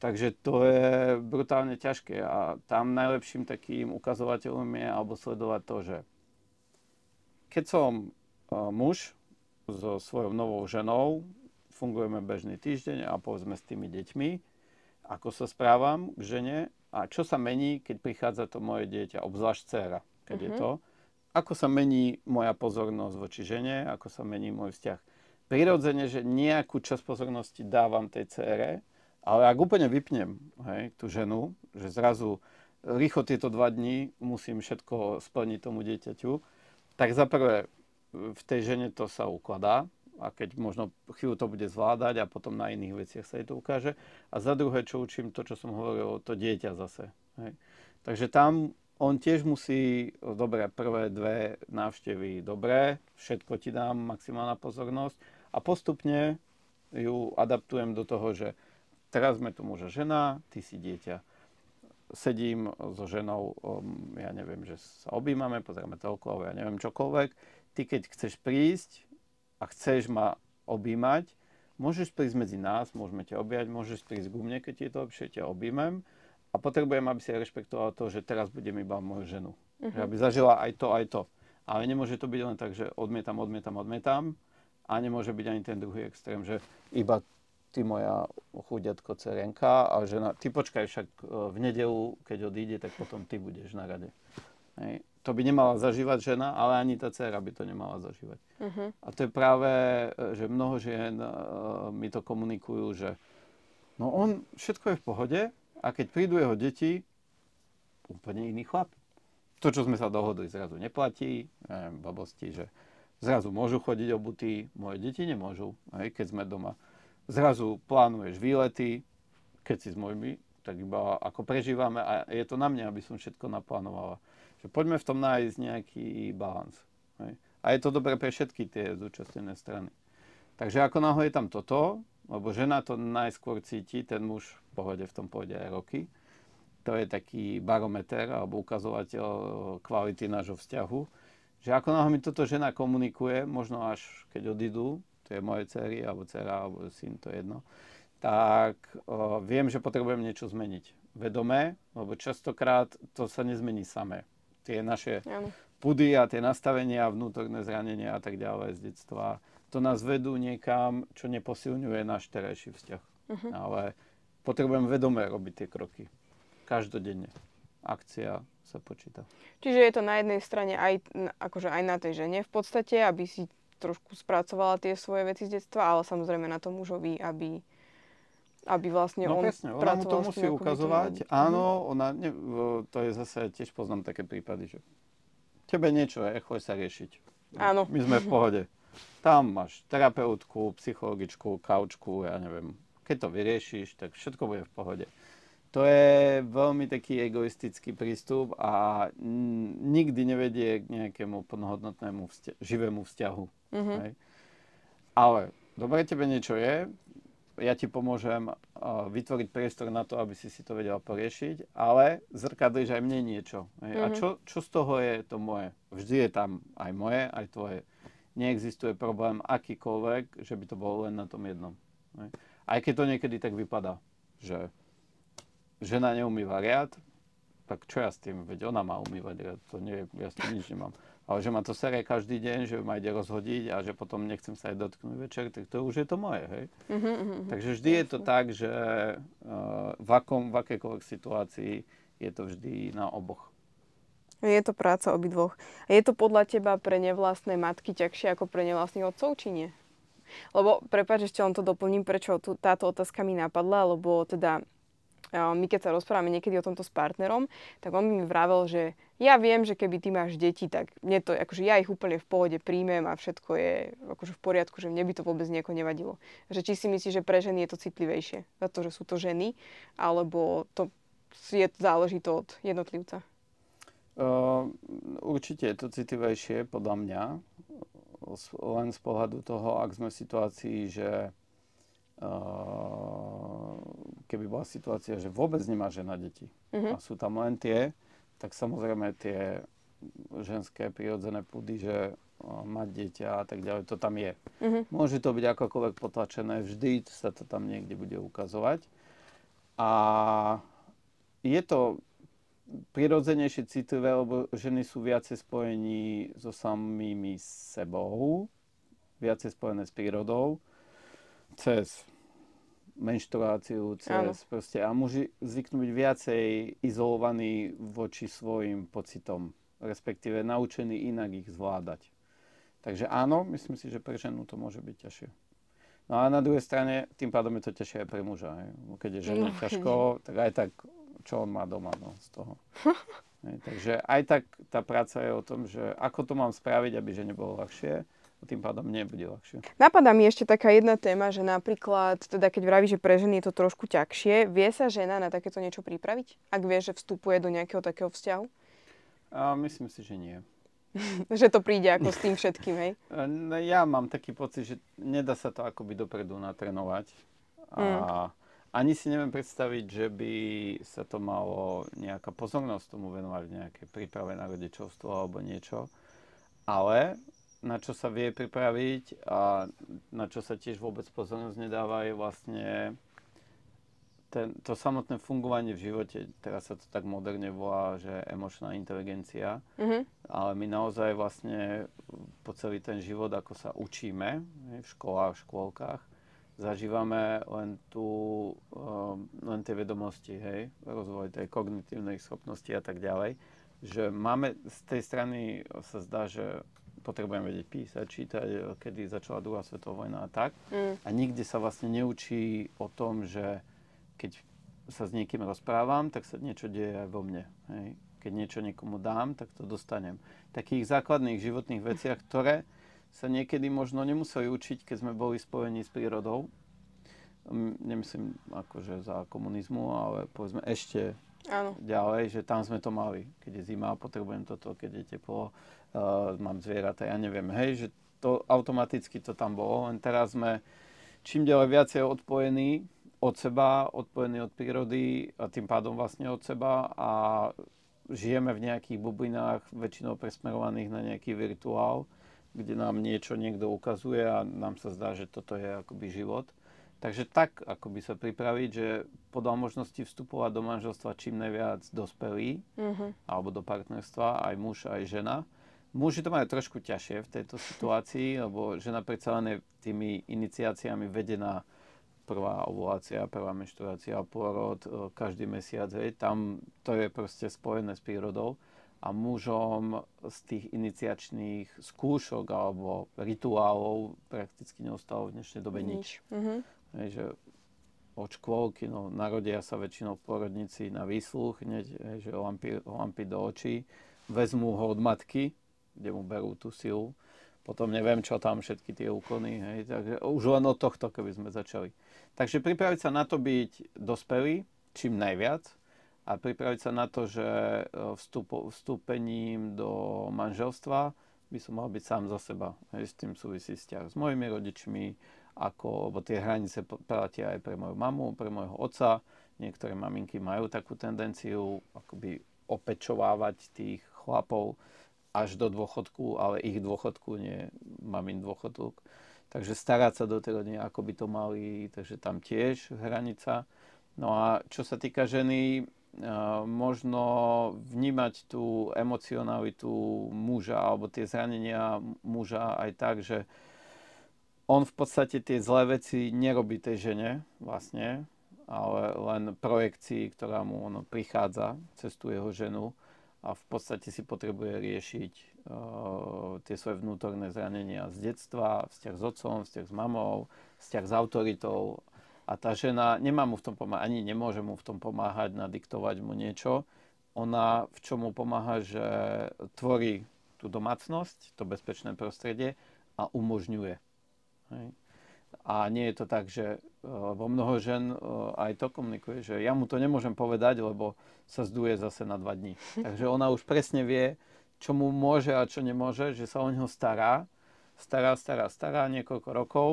[SPEAKER 2] Takže to je brutálne ťažké a tam najlepším takým ukazovateľom je alebo sledovať to, že keď som uh, muž so svojou novou ženou, fungujeme bežný týždeň a povedzme s tými deťmi, ako sa správam k žene a čo sa mení, keď prichádza to moje dieťa, obzvlášť dcera, keď mm-hmm. je mhm. to, ako sa mení moja pozornosť voči žene, ako sa mení môj vzťah. Prirodzene, že nejakú časť pozornosti dávam tej cére, ale ak úplne vypnem hej, tú ženu, že zrazu rýchlo tieto dva dní musím všetko splniť tomu dieťaťu, tak za prvé v tej žene to sa ukladá, a keď možno chvíľu to bude zvládať a potom na iných veciach sa jej to ukáže. A za druhé, čo učím, to, čo som hovoril, to dieťa zase. Hej. Takže tam on tiež musí, dobre, prvé dve návštevy, dobré, všetko ti dám, maximálna pozornosť a postupne ju adaptujem do toho, že teraz sme tu muž a žena, ty si dieťa. Sedím so ženou, um, ja neviem, že sa objímame, toľko, alebo ja neviem čokoľvek. Ty keď chceš prísť a chceš ma objímať, môžeš prísť medzi nás, môžeme ťa objať, môžeš prísť ku mne, keď ti je to lepšie, ťa objímem a potrebujem, aby si rešpektoval to, že teraz budem iba moju ženu. Uh-huh. Že aby zažila aj to, aj to. Ale nemôže to byť len tak, že odmietam, odmietam, odmietam a nemôže byť ani ten druhý extrém, že iba ty moja chudiatko cerenka a žena, ty počkaj však e, v nedelu, keď odíde, tak potom ty budeš na rade. Hej. To by nemala zažívať žena, ale ani tá dcera by to nemala zažívať. Uh-huh. A to je práve, e, že mnoho žien uh, mi to komunikujú, že no on, všetko je v pohode a keď prídu jeho deti, úplne iný chlap. To, čo sme sa dohodli, zrazu neplatí, neviem, babosti, že zrazu môžu chodiť obutí, moje deti nemôžu, hej, keď sme doma zrazu plánuješ výlety, keď si s mojimi, tak iba ako prežívame a je to na mne, aby som všetko naplánovala. Že poďme v tom nájsť nejaký balans. A je to dobré pre všetky tie zúčastnené strany. Takže ako náhle je tam toto, lebo žena to najskôr cíti, ten muž v pohode v tom pôjde aj roky. To je taký barometer alebo ukazovateľ kvality nášho vzťahu. Že ako náhle mi toto žena komunikuje, možno až keď odídu, tie moje cery, alebo dcera, alebo syn, to je jedno, tak o, viem, že potrebujem niečo zmeniť. Vedomé, lebo častokrát to sa nezmení samé. Tie naše pudy a tie nastavenia, vnútorné zranenia a tak ďalej z detstva, to nás vedú niekam, čo neposilňuje náš terajší vzťah. Uh-huh. Ale potrebujem vedomé robiť tie kroky. Každodenne. Akcia sa počíta.
[SPEAKER 1] Čiže je to na jednej strane aj, akože aj na tej žene v podstate, aby si trošku spracovala tie svoje veci z detstva, ale samozrejme na tom mužovi, aby, aby vlastne
[SPEAKER 2] no,
[SPEAKER 1] on
[SPEAKER 2] presne, ona mu to musí ukazovať. Áno, ona, ne, to je zase, tiež poznám také prípady, že tebe niečo je, choj sa riešiť.
[SPEAKER 1] Áno.
[SPEAKER 2] My sme v pohode. Tam máš terapeutku, psychologičku, kaučku, ja neviem. Keď to vyriešiš, tak všetko bude v pohode. To je veľmi taký egoistický prístup a nikdy nevedie k nejakému plnohodnotnému vzťa- živému vzťahu. Mm-hmm. Hej. Ale dobre tebe niečo je, ja ti pomôžem uh, vytvoriť priestor na to, aby si si to vedela poriešiť, ale zrkadlíš aj mne niečo. Hej. Mm-hmm. A mhm. čo, čo z toho je to moje? Vždy je tam aj moje, aj tvoje. Neexistuje problém akýkoľvek, že by to bolo len na tom jednom. Hej. Aj keď to niekedy tak vypadá, že žena neumýva riad, tak čo ja s tým, veď ona má umývať riad, to nie, ja s tým nič nemám. Ale že ma to sere každý deň, že ma ide rozhodiť a že potom nechcem sa aj dotknúť večer, tak to už je to moje, hej. Uh-huh. Takže vždy je to tak, že uh, v, akom, v akékoľvek situácii je to vždy na oboch.
[SPEAKER 1] Je to práca obidvoch. A je to podľa teba pre nevlastné matky ťažšie ako pre nevlastných otcov, či nie? Lebo, prepáč, ešte len to doplním, prečo tu, táto otázka mi napadla, lebo teda my keď sa rozprávame niekedy o tomto s partnerom, tak on mi vravel, že ja viem, že keby ty máš deti, tak mne to, akože ja ich úplne v pohode príjmem a všetko je akože v poriadku, že mne by to vôbec nejako nevadilo. Že či si myslíš, že pre ženy je to citlivejšie, za to, že sú to ženy, alebo to je, záleží to od jednotlivca?
[SPEAKER 2] Uh, určite je to citlivejšie, podľa mňa, len z pohľadu toho, ak sme v situácii, že keby bola situácia, že vôbec nemá žena deti uh-huh. a sú tam len tie, tak samozrejme tie ženské prirodzené pudy, že mať dieťa a tak ďalej, to tam je. Uh-huh. Môže to byť akokoľvek potlačené, vždy sa to tam niekde bude ukazovať. A je to prirodzenejšie citlivé, lebo ženy sú viacej spojení so samými sebou, viacej spojené s prírodou cez menštruáciu, cez proste, a muži zvyknú byť viacej izolovaní voči svojim pocitom, respektíve naučení inak ich zvládať. Takže áno, myslím si, že pre ženu to môže byť ťažšie. No a na druhej strane, tým pádom je to ťažšie aj pre muža. Hej. Keď je žene no, ťažko, tak aj tak, čo on má doma no, z toho. *laughs* hej, takže aj tak tá práca je o tom, že ako to mám spraviť, aby žene bolo ľahšie, tým pádom nebude ľahšie.
[SPEAKER 1] Napadá mi ešte taká jedna téma, že napríklad, teda keď vraví, že pre ženy je to trošku ťažšie, vie sa žena na takéto niečo pripraviť? Ak vie, že vstupuje do nejakého takého vzťahu?
[SPEAKER 2] A myslím si, že nie. *laughs*
[SPEAKER 1] že to príde ako s tým všetkým, hej? *laughs*
[SPEAKER 2] No, ja mám taký pocit, že nedá sa to akoby dopredu natrenovať. A mm. ani si neviem predstaviť, že by sa to malo nejaká pozornosť tomu venovať, nejaké príprave na rodičovstvo alebo niečo. Ale na čo sa vie pripraviť a na čo sa tiež vôbec pozornosť nedáva, je vlastne ten, to samotné fungovanie v živote. Teraz sa to tak moderne volá, že emočná inteligencia. Mm-hmm. Ale my naozaj vlastne po celý ten život, ako sa učíme v školách, v škôlkach, zažívame len, tú, um, len tie vedomosti, hej, rozvoj tej kognitívnej schopnosti a tak ďalej. Že máme z tej strany sa zdá, že potrebujeme vedieť písať, čítať, e, kedy začala druhá svetová vojna a tak. Mm. A nikde sa vlastne neučí o tom, že keď sa s niekým rozprávam, tak sa niečo deje aj vo mne. Hej. Keď niečo niekomu dám, tak to dostanem. Takých základných životných veciach, ktoré sa niekedy možno nemuseli učiť, keď sme boli spojení s prírodou. Nemyslím akože za komunizmu, ale povedzme ešte Áno. ďalej, že tam sme to mali. Keď je zima, potrebujem toto, keď je teplo, uh, mám zvieratá, ja neviem, hej, že to automaticky to tam bolo, len teraz sme čím ďalej viacej odpojení od seba, odpojení od prírody a tým pádom vlastne od seba a žijeme v nejakých bublinách väčšinou presmerovaných na nejaký virtuál, kde nám niečo niekto ukazuje a nám sa zdá, že toto je akoby život. Takže tak, ako by sa pripraviť, že podľa možnosti vstupovať do manželstva čím najviac dospelí, mm-hmm. alebo do partnerstva, aj muž, aj žena. Muži to majú trošku ťažšie v tejto situácii, *laughs* lebo žena predsa len je tými iniciáciami vedená prvá ovulácia, prvá menštruácia, pôrod, e, každý mesiac, hej, tam to je proste spojené s prírodou a mužom z tých iniciačných skúšok alebo rituálov prakticky neostalo v dnešnej dobe nič. nič. Mm-hmm. Hej, že od škôlky, no, narodia sa väčšinou v porodnici na výsluch, hneď, hej, že lampy, lampy do očí, vezmú ho od matky, kde mu berú tú silu. Potom neviem, čo tam všetky tie úkony. Hej. Takže už len od tohto, keby sme začali. Takže pripraviť sa na to byť dospelý, čím najviac. A pripraviť sa na to, že e, vstup, vstúpením do manželstva by som mal byť sám za seba. Hej, s tým súvisí vzťah s mojimi rodičmi, ako, lebo tie hranice platia aj pre moju mamu, pre môjho otca. Niektoré maminky majú takú tendenciu akoby opečovávať tých chlapov až do dôchodku, ale ich dôchodku, nie mamin dôchodok. Takže starať sa do tej rodiny, ako by to mali, takže tam tiež hranica. No a čo sa týka ženy, možno vnímať tú emocionalitu muža alebo tie zranenia muža aj tak, že on v podstate tie zlé veci nerobí tej žene vlastne, ale len projekcii, ktorá mu ono prichádza cez tú jeho ženu a v podstate si potrebuje riešiť uh, tie svoje vnútorné zranenia z detstva, vzťah s otcom, vzťah s mamou, vzťah s autoritou a tá žena nemá mu v tom pomáhať, ani nemôže mu v tom pomáhať, nadiktovať mu niečo. Ona v čom mu pomáha, že tvorí tú domácnosť, to bezpečné prostredie a umožňuje. Hej. A nie je to tak, že lebo mnoho žen aj to komunikuje, že ja mu to nemôžem povedať, lebo sa zduje zase na dva dní. *laughs* Takže ona už presne vie, čo mu môže a čo nemôže, že sa o neho stará, stará, stará, stará niekoľko rokov,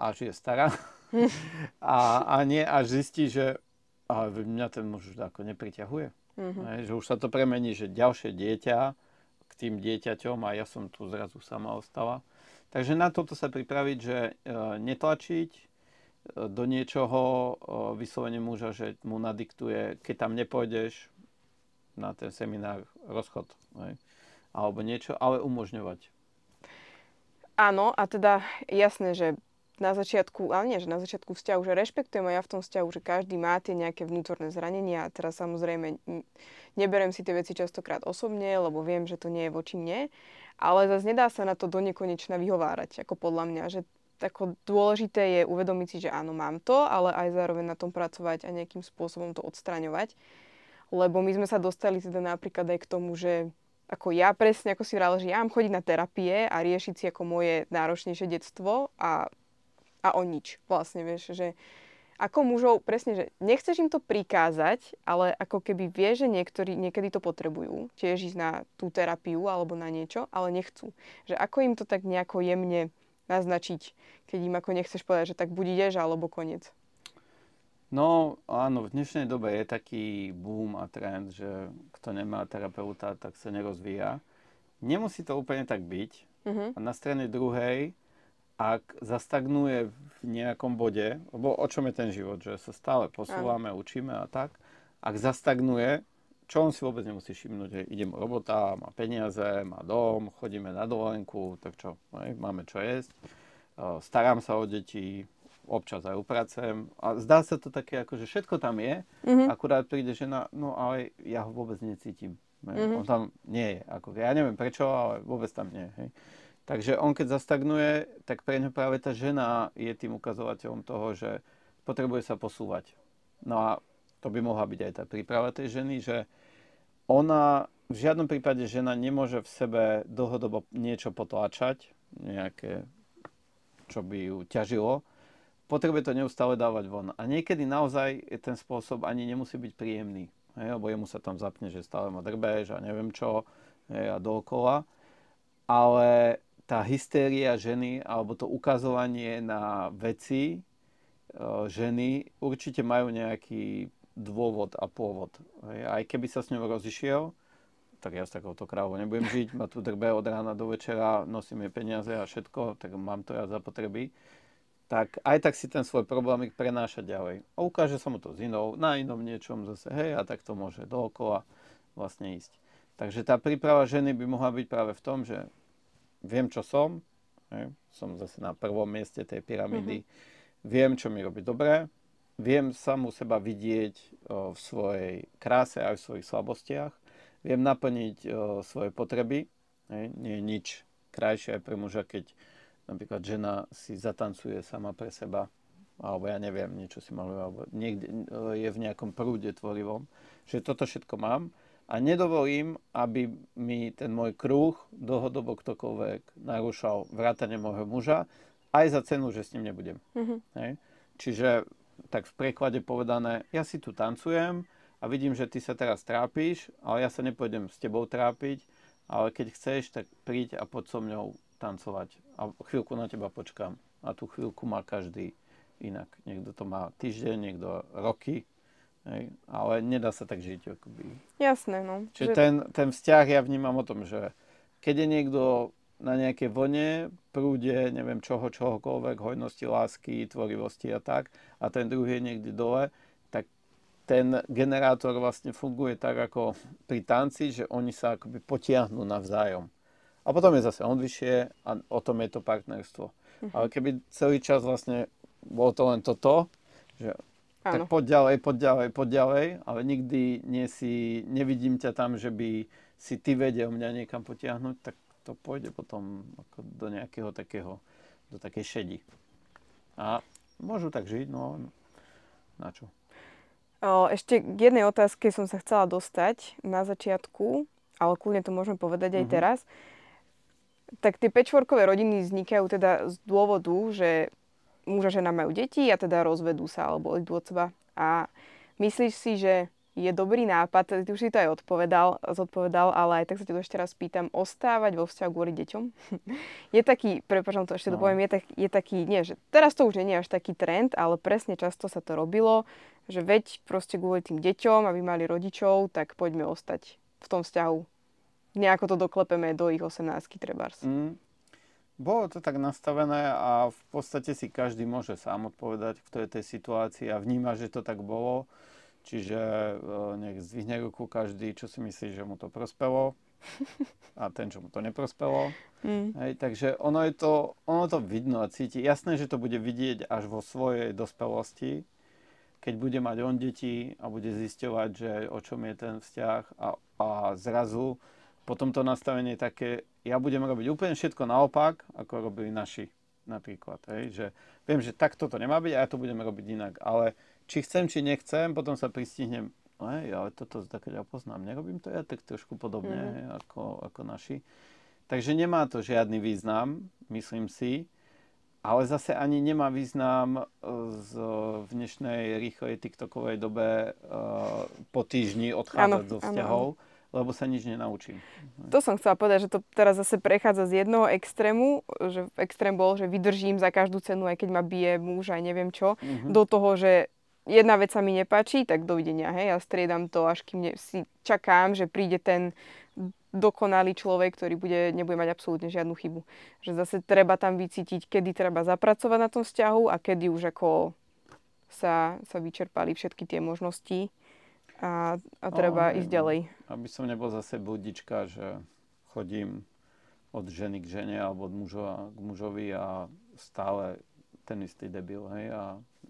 [SPEAKER 2] až je stará. *laughs* a, a nie až zistí, že a mňa ten muž už ako nepriťahuje. Mm-hmm. Že už sa to premení, že ďalšie dieťa k tým dieťaťom a ja som tu zrazu sama ostala. Takže na toto sa pripraviť, že e, netlačiť, do niečoho vyslovene muža, že mu nadiktuje, keď tam nepôjdeš na ten seminár, rozchod. Ne? Alebo niečo, ale umožňovať.
[SPEAKER 1] Áno, a teda jasné, že na začiatku, ale nie, že na začiatku vzťahu, že rešpektujem aj ja v tom vzťahu, že každý má tie nejaké vnútorné zranenia a teraz samozrejme neberem si tie veci častokrát osobne, lebo viem, že to nie je voči mne, ale zase nedá sa na to do nekonečna vyhovárať, ako podľa mňa, že ako dôležité je uvedomiť si, že áno, mám to, ale aj zároveň na tom pracovať a nejakým spôsobom to odstraňovať. Lebo my sme sa dostali teda napríklad aj k tomu, že ako ja presne, ako si vrala, že ja mám chodiť na terapie a riešiť si ako moje náročnejšie detstvo a, a o nič vlastne, vieš, že ako mužov, presne, že nechceš im to prikázať, ale ako keby vie, že niektorí niekedy to potrebujú, tiež ísť na tú terapiu alebo na niečo, ale nechcú. Že ako im to tak nejako jemne naznačiť, keď im ako nechceš povedať, že tak buď ideš alebo koniec.
[SPEAKER 2] No áno, v dnešnej dobe je taký boom a trend, že kto nemá terapeuta, tak sa nerozvíja. Nemusí to úplne tak byť. Uh-huh. A na strane druhej, ak zastagnuje v nejakom bode, lebo o čom je ten život, že sa stále posúvame, uh-huh. učíme a tak, ak zastagnuje, čo on si vôbec nemusí všimnúť, že idem robota, má peniaze, má dom, chodíme na dovolenku, tak čo, máme čo jesť, starám sa o deti, občas aj upracujem a zdá sa to také, ako že všetko tam je, mm-hmm. akurát príde žena, no ale ja ho vôbec necítim. Mm-hmm. On tam nie je. Ako, ja neviem prečo, ale vôbec tam nie je. Hej. Takže on keď zastagnuje, tak pre ňo práve tá žena je tým ukazovateľom toho, že potrebuje sa posúvať. No a to by mohla byť aj tá príprava tej ženy, že ona v žiadnom prípade žena nemôže v sebe dlhodobo niečo potláčať, nejaké, čo by ju ťažilo, potrebuje to neustále dávať von. A niekedy naozaj ten spôsob ani nemusí byť príjemný. Hej, lebo jemu sa tam zapne, že stále má drbež a neviem čo hej, a dookola. Ale tá hystéria ženy alebo to ukazovanie na veci e, ženy určite majú nejaký dôvod a pôvod. Aj keby sa s ňou rozišiel, tak ja s takouto krávou nebudem žiť, ma tu drbe od rána do večera, nosím jej peniaze a všetko, tak mám to ja za potreby tak aj tak si ten svoj problémik prenáša ďalej. A ukáže sa mu to z inou, na inom niečom zase, hej, a tak to môže dookola vlastne ísť. Takže tá príprava ženy by mohla byť práve v tom, že viem, čo som, hej, som zase na prvom mieste tej pyramídy, mm-hmm. viem, čo mi robí dobre, viem samu seba vidieť o, v svojej kráse aj v svojich slabostiach, viem naplniť o, svoje potreby, hej, nie je nič krajšie aj pre muža, keď napríklad žena si zatancuje sama pre seba, alebo ja neviem, niečo si maluje, alebo niekde je v nejakom prúde tvorivom, že toto všetko mám a nedovolím, aby mi ten môj kruh dlhodobo ktokoľvek narúšal vrátane môjho muža, aj za cenu, že s ním nebudem. Mm-hmm. Hej? Čiže tak v preklade povedané, ja si tu tancujem a vidím, že ty sa teraz trápiš, ale ja sa nepôjdem s tebou trápiť, ale keď chceš, tak príď a poď so mňou tancovať a chvíľku na teba počkám. A tú chvíľku má každý inak. Niekto to má týždeň, niekto roky, hej, ale nedá sa tak žiť. Akoby.
[SPEAKER 1] Jasné, no.
[SPEAKER 2] Čiže že... ten, ten vzťah ja vnímam o tom, že keď je niekto na nejaké vlne, prúde, neviem čoho, čohokoľvek, hojnosti, lásky, tvorivosti a tak, a ten druhý je niekde dole, tak ten generátor vlastne funguje tak ako pri tanci, že oni sa akoby potiahnú navzájom. A potom je zase on vyššie a o tom je to partnerstvo. Uh-huh. Ale keby celý čas vlastne bolo to len toto, že Áno. tak poď ďalej, poď ďalej, poď ďalej, ale nikdy nie si, nevidím ťa tam, že by si ty vedel mňa niekam potiahnuť, tak to pôjde potom ako do nejakého takého, do takej šedi. A môžu tak žiť, no na čo?
[SPEAKER 1] Ešte k jednej otázke som sa chcela dostať na začiatku, ale kľudne to môžeme povedať aj uh-huh. teraz tak tie pečvorkové rodiny vznikajú teda z dôvodu, že muž a žena majú deti a teda rozvedú sa alebo idú od seba. A myslíš si, že je dobrý nápad, ty už si to aj odpovedal, zodpovedal, ale aj tak sa ti to ešte raz pýtam, ostávať vo vzťahu kvôli deťom? *laughs* je taký, prepáčam to ešte no. dopoviem, je, tak, je taký, nie, že teraz to už nie je až taký trend, ale presne často sa to robilo, že veď proste kvôli tým deťom, aby mali rodičov, tak poďme ostať v tom vzťahu nejako to doklepeme do ich 18 trebárs. Mm.
[SPEAKER 2] Bolo to tak nastavené a v podstate si každý môže sám odpovedať, kto je tej situácii a vníma, že to tak bolo. Čiže e, nech zdvihne ruku každý, čo si myslí, že mu to prospelo *laughs* a ten, čo mu to neprospelo. Mm. Hej, takže ono, je to, ono to vidno a cíti. Jasné, že to bude vidieť až vo svojej dospelosti, keď bude mať on deti a bude zisťovať, že o čom je ten vzťah a, a zrazu potom to nastavenie je také, ja budem robiť úplne všetko naopak, ako robili naši napríklad. Hej? Že viem, že takto to nemá byť a ja to budem robiť inak. Ale či chcem, či nechcem, potom sa pristihnem, hej, ale toto tak ja poznám. Nerobím to ja tak trošku podobne mm. hej, ako, ako naši. Takže nemá to žiadny význam, myslím si. Ale zase ani nemá význam e, z, v dnešnej rýchlej TikTokovej dobe uh, po týždni odchádzať zo vzťahov, ano. Lebo sa nič nenaučím.
[SPEAKER 1] To som chcela povedať, že to teraz zase prechádza z jednoho extrému, že extrém bol, že vydržím za každú cenu, aj keď ma bije muž, aj neviem čo, uh-huh. do toho, že jedna vec sa mi nepáči, tak dovidenia, hej, ja striedam to, až kým ne, si čakám, že príde ten dokonalý človek, ktorý bude, nebude mať absolútne žiadnu chybu. Že zase treba tam vycítiť, kedy treba zapracovať na tom vzťahu a kedy už ako sa, sa vyčerpali všetky tie možnosti a, a treba no, ísť ďalej.
[SPEAKER 2] Aby som nebol zase budička, že chodím od ženy k žene alebo od muža k mužovi a stále ten istý debil, hej, a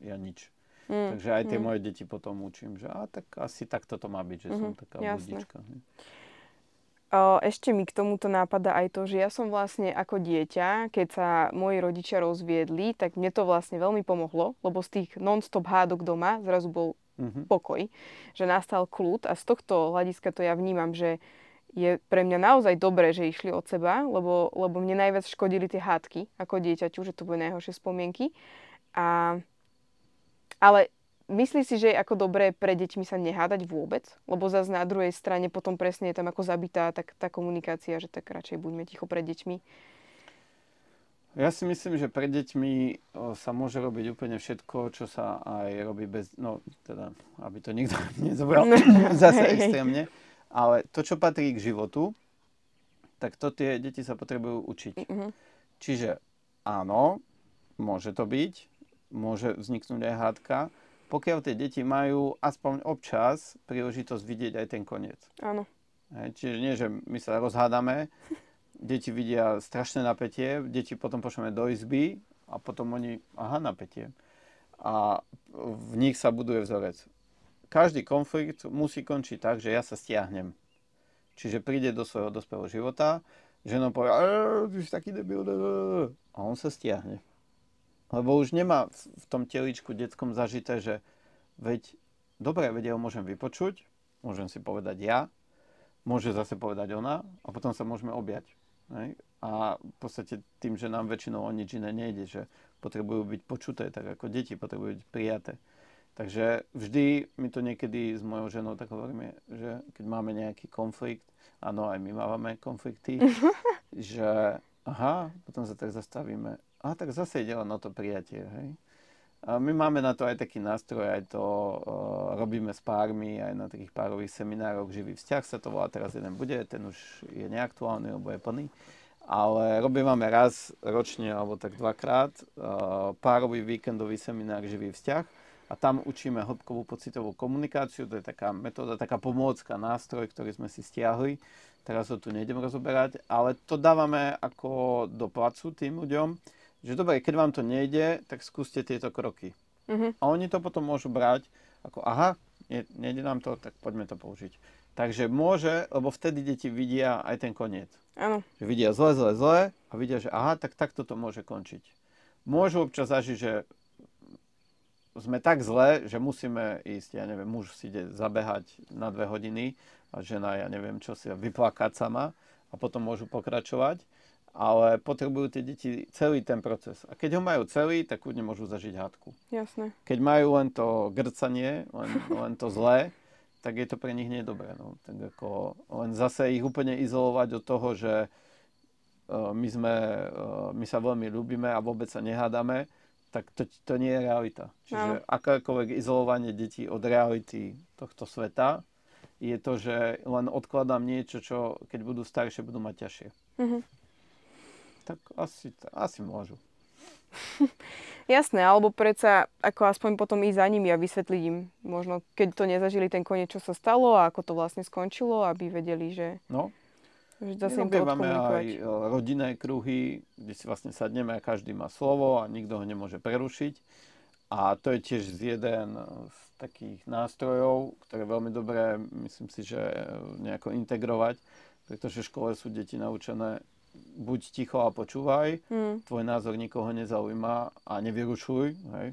[SPEAKER 2] ja nič. Mm, Takže aj tie mm. moje deti potom učím, že a tak asi takto to má byť, že mm-hmm, som taká jasne. budička. Hej.
[SPEAKER 1] Ešte mi k tomuto nápada aj to, že ja som vlastne ako dieťa, keď sa moji rodičia rozviedli, tak mne to vlastne veľmi pomohlo, lebo z tých non-stop hádok doma zrazu bol mm-hmm. pokoj, že nastal kľud a z tohto hľadiska to ja vnímam, že je pre mňa naozaj dobré, že išli od seba, lebo, lebo mne najviac škodili tie hádky ako dieťaťu, že to boli najhoršie spomienky. A, ale Myslíš si, že je ako dobré pre deťmi sa nehádať vôbec? Lebo zase na druhej strane potom presne je tam ako zabitá tak, tá komunikácia, že tak radšej buďme ticho pred deťmi.
[SPEAKER 2] Ja si myslím, že pred deťmi sa môže robiť úplne všetko, čo sa aj robí bez... No, teda, aby to nikto *laughs* nezobral *laughs* zase extrémne. Ale to, čo patrí k životu, tak to tie deti sa potrebujú učiť. Mm-hmm. Čiže áno, môže to byť, môže vzniknúť aj hádka, pokiaľ tie deti majú aspoň občas príležitosť vidieť aj ten koniec.
[SPEAKER 1] Áno.
[SPEAKER 2] Čiže nie, že my sa rozhádame, *laughs* deti vidia strašné napätie, deti potom pošleme do izby a potom oni, aha, napätie. A v nich sa buduje vzorec. Každý konflikt musí končiť tak, že ja sa stiahnem. Čiže príde do svojho dospelého života, žena povie, ty si taký debil, a on sa stiahne. Lebo už nemá v tom teličku detskom zažité, že veď, dobre, veď ja ho môžem vypočuť, môžem si povedať ja, môže zase povedať ona a potom sa môžeme objať. Hej? A v podstate tým, že nám väčšinou o nič iné nejde, že potrebujú byť počuté, tak ako deti potrebujú byť prijaté. Takže vždy my to niekedy s mojou ženou tak hovoríme, že keď máme nejaký konflikt, áno, aj my máme konflikty, *laughs* že aha, potom sa tak zastavíme a tak zase ide len o to prijatie. Hej? My máme na to aj taký nástroj, aj to uh, robíme s pármi, aj na takých párových seminároch. Živý vzťah sa to volá, teraz jeden bude, ten už je neaktuálny, lebo je plný. Ale robíme raz ročne, alebo tak dvakrát, uh, párový víkendový seminár Živý vzťah. A tam učíme hĺbkovú pocitovú komunikáciu, to je taká metóda, taká pomôcka, nástroj, ktorý sme si stiahli. Teraz ho tu nejdem rozoberať, ale to dávame ako do placu tým ľuďom že dobre, keď vám to nejde, tak skúste tieto kroky. Uh-huh. A oni to potom môžu brať ako, aha, ne, nejde nám to, tak poďme to použiť. Takže môže, lebo vtedy deti vidia aj ten koniec.
[SPEAKER 1] Áno.
[SPEAKER 2] Že vidia zle, zle, zle a vidia, že aha, tak takto to môže končiť. Môžu občas zažiť, že sme tak zle, že musíme ísť, ja neviem, muž si ide zabehať na dve hodiny a žena, ja neviem čo si, vyplakať sama a potom môžu pokračovať ale potrebujú tie deti celý ten proces. A keď ho majú celý, tak kľudne môžu zažiť hádku.
[SPEAKER 1] Jasné.
[SPEAKER 2] Keď majú len to grcanie, len, *laughs* len to zlé, tak je to pre nich nedobré. No. Tak ako, len zase ich úplne izolovať od toho, že uh, my, sme, uh, my sa veľmi ľúbime a vôbec sa nehádame, tak to, to nie je realita. Čiže no. akékoľvek izolovanie detí od reality tohto sveta je to, že len odkladám niečo, čo keď budú staršie, budú mať ťažšie. Mm-hmm. Tak asi, asi môžu. *laughs*
[SPEAKER 1] Jasné, alebo predsa ako aspoň potom ísť za nimi a vysvetliť im, možno keď to nezažili ten koniec, čo sa stalo a ako to vlastne skončilo, aby vedeli, že...
[SPEAKER 2] No, že zase im to máme aj e, rodinné kruhy, kde si vlastne sadneme a každý má slovo a nikto ho nemôže prerušiť. A to je tiež z jeden z takých nástrojov, ktoré veľmi dobré, myslím si, že nejako integrovať, pretože v škole sú deti naučené buď ticho a počúvaj, mm. tvoj názor nikoho nezaujíma a nevyrušuj. Hej.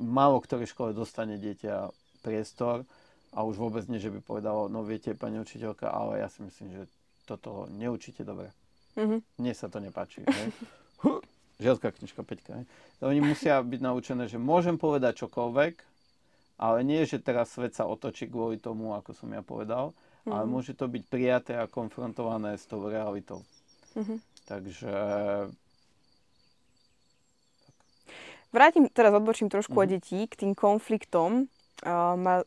[SPEAKER 2] Málo ktoré škole dostane dieťa priestor A už vôbec nie, že by povedal, no viete, pani učiteľka, ale ja si myslím, že toto neučíte dobre. Mm-hmm. Mne sa to nepáči. Hej. *laughs* Žiaľská knižka Peťka. Hej. Oni musia byť naučené, že môžem povedať čokoľvek, ale nie, že teraz svet sa otočí kvôli tomu, ako som ja povedal, mm-hmm. ale môže to byť prijaté a konfrontované s tou realitou. Mm-hmm. Takže...
[SPEAKER 1] Vrátim, teraz odbočím trošku mm-hmm. o detí k tým konfliktom. Uh, ma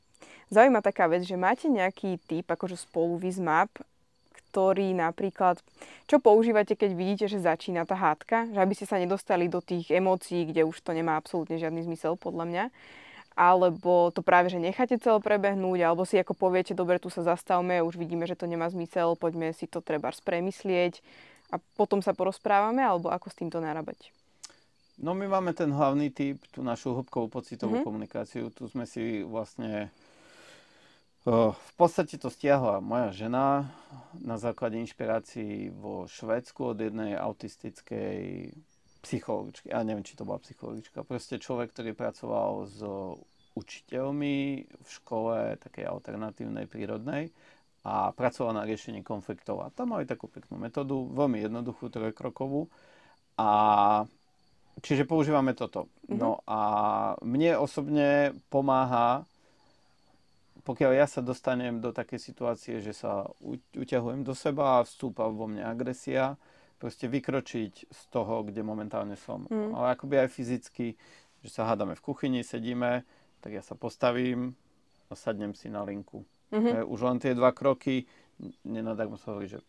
[SPEAKER 1] zaujíma taká vec, že máte nejaký typ, akože spolu map, ktorý napríklad, čo používate, keď vidíte, že začína tá hádka, že aby ste sa nedostali do tých emócií, kde už to nemá absolútne žiadny zmysel, podľa mňa alebo to práve, že necháte celé prebehnúť, alebo si ako poviete, dobre, tu sa zastavme, už vidíme, že to nemá zmysel, poďme si to treba spremyslieť a potom sa porozprávame, alebo ako s týmto narábať?
[SPEAKER 2] No my máme ten hlavný typ, tú našu hĺbkovú pocitovú mm-hmm. komunikáciu. Tu sme si vlastne... v podstate to stiahla moja žena na základe inšpirácií vo Švedsku od jednej autistickej psychologičky, ja neviem, či to bola psychologička, proste človek, ktorý pracoval s učiteľmi v škole takej alternatívnej, prírodnej a pracoval na riešení konfliktov. A tam mali takú peknú metódu, veľmi jednoduchú, trojkrokovú. A čiže používame toto. Mm-hmm. No a mne osobne pomáha, pokiaľ ja sa dostanem do takej situácie, že sa uťahujem do seba a vstúpa vo mne agresia, proste vykročiť z toho, kde momentálne som. Mm. Ale akoby aj fyzicky, že sa hádame v kuchyni, sedíme, tak ja sa postavím a sadnem si na linku. Mm-hmm. už len tie dva kroky, nenadarmo sa hovorí, že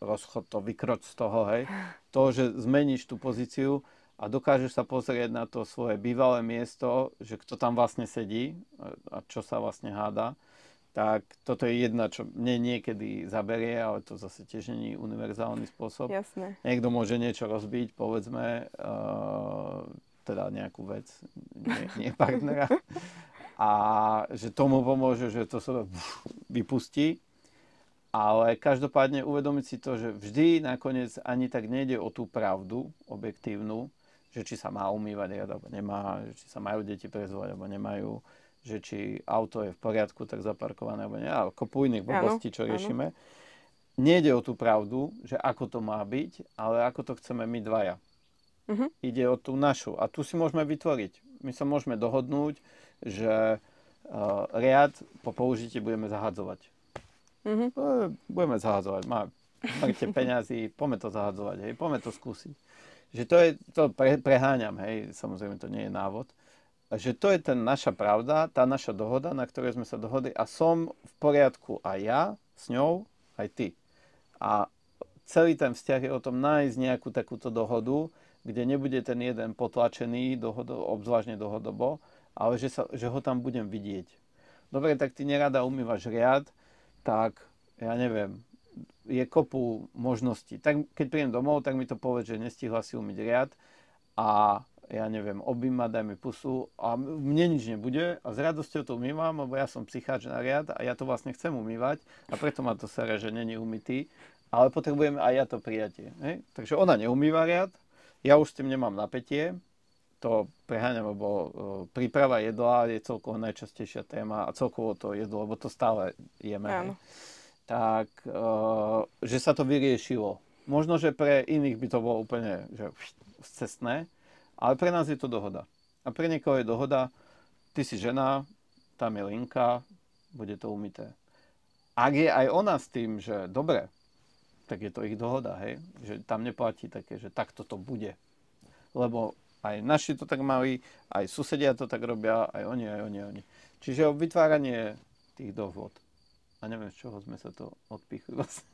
[SPEAKER 2] rozchod to, vykroč z toho, hej. To, že zmeníš tú pozíciu a dokážeš sa pozrieť na to svoje bývalé miesto, že kto tam vlastne sedí a čo sa vlastne háda, tak toto je jedna, čo mne niekedy zaberie, ale to zase tiež není univerzálny spôsob.
[SPEAKER 1] Jasné.
[SPEAKER 2] Niekto môže niečo rozbiť, povedzme, uh, teda nejakú vec, nie, nie *laughs* partnera. A že tomu pomôže, že to sa vypustí. Ale každopádne uvedomiť si to, že vždy nakoniec ani tak nejde o tú pravdu objektívnu, že či sa má umývať alebo nemá, či sa majú deti prezvať alebo nemajú, že či auto je v poriadku, tak zaparkované alebo nie, ale kopu iných blbostí, čo riešime. Nejde o tú pravdu, že ako to má byť, ale ako to chceme my dvaja. Uh-huh. Ide o tú našu. A tu si môžeme vytvoriť. My sa môžeme dohodnúť, že uh, riad po použití budeme zahadzovať. Uh-huh. Budeme zahadzovať. Má, máte peniazy, poďme to zahadzovať, hej, poďme to skúsiť. Že to je, to pre, preháňam, hej, samozrejme to nie je návod že to je ten naša pravda, tá naša dohoda, na ktorej sme sa dohodli a som v poriadku aj ja s ňou, aj ty. A celý ten vzťah je o tom nájsť nejakú takúto dohodu, kde nebude ten jeden potlačený, dohodo, obzvláštne dohodobo, ale že, sa, že ho tam budem vidieť. Dobre, tak ty nerada umývaš riad, tak ja neviem, je kopu možností. Tak keď prídem domov, tak mi to povedz, že nestihla si umyť riad a ja neviem, objíma, daj mi pusu a mne nič nebude a s radosťou to umývam, lebo ja som psycháč na riad a ja to vlastne chcem umývať a preto ma to sere, že není umytý, ale potrebujem aj ja to prijatie. Hej? Takže ona neumýva riad, ja už s tým nemám napätie, to preháňam, lebo uh, príprava jedla je celkovo najčastejšia téma a celkovo to jedlo, lebo to stále jeme. Hej? Tak, uh, že sa to vyriešilo. Možno, že pre iných by to bolo úplne že, cestné, ale pre nás je to dohoda. A pre niekoho je dohoda, ty si žena, tam je linka, bude to umité. Ak je aj ona s tým, že dobre, tak je to ich dohoda, hej? Že tam neplatí také, že takto to bude. Lebo aj naši to tak mali, aj susedia to tak robia, aj oni, aj oni, aj oni. Čiže vytváranie tých dohod. A neviem, z čoho sme sa to odpichli vlastne.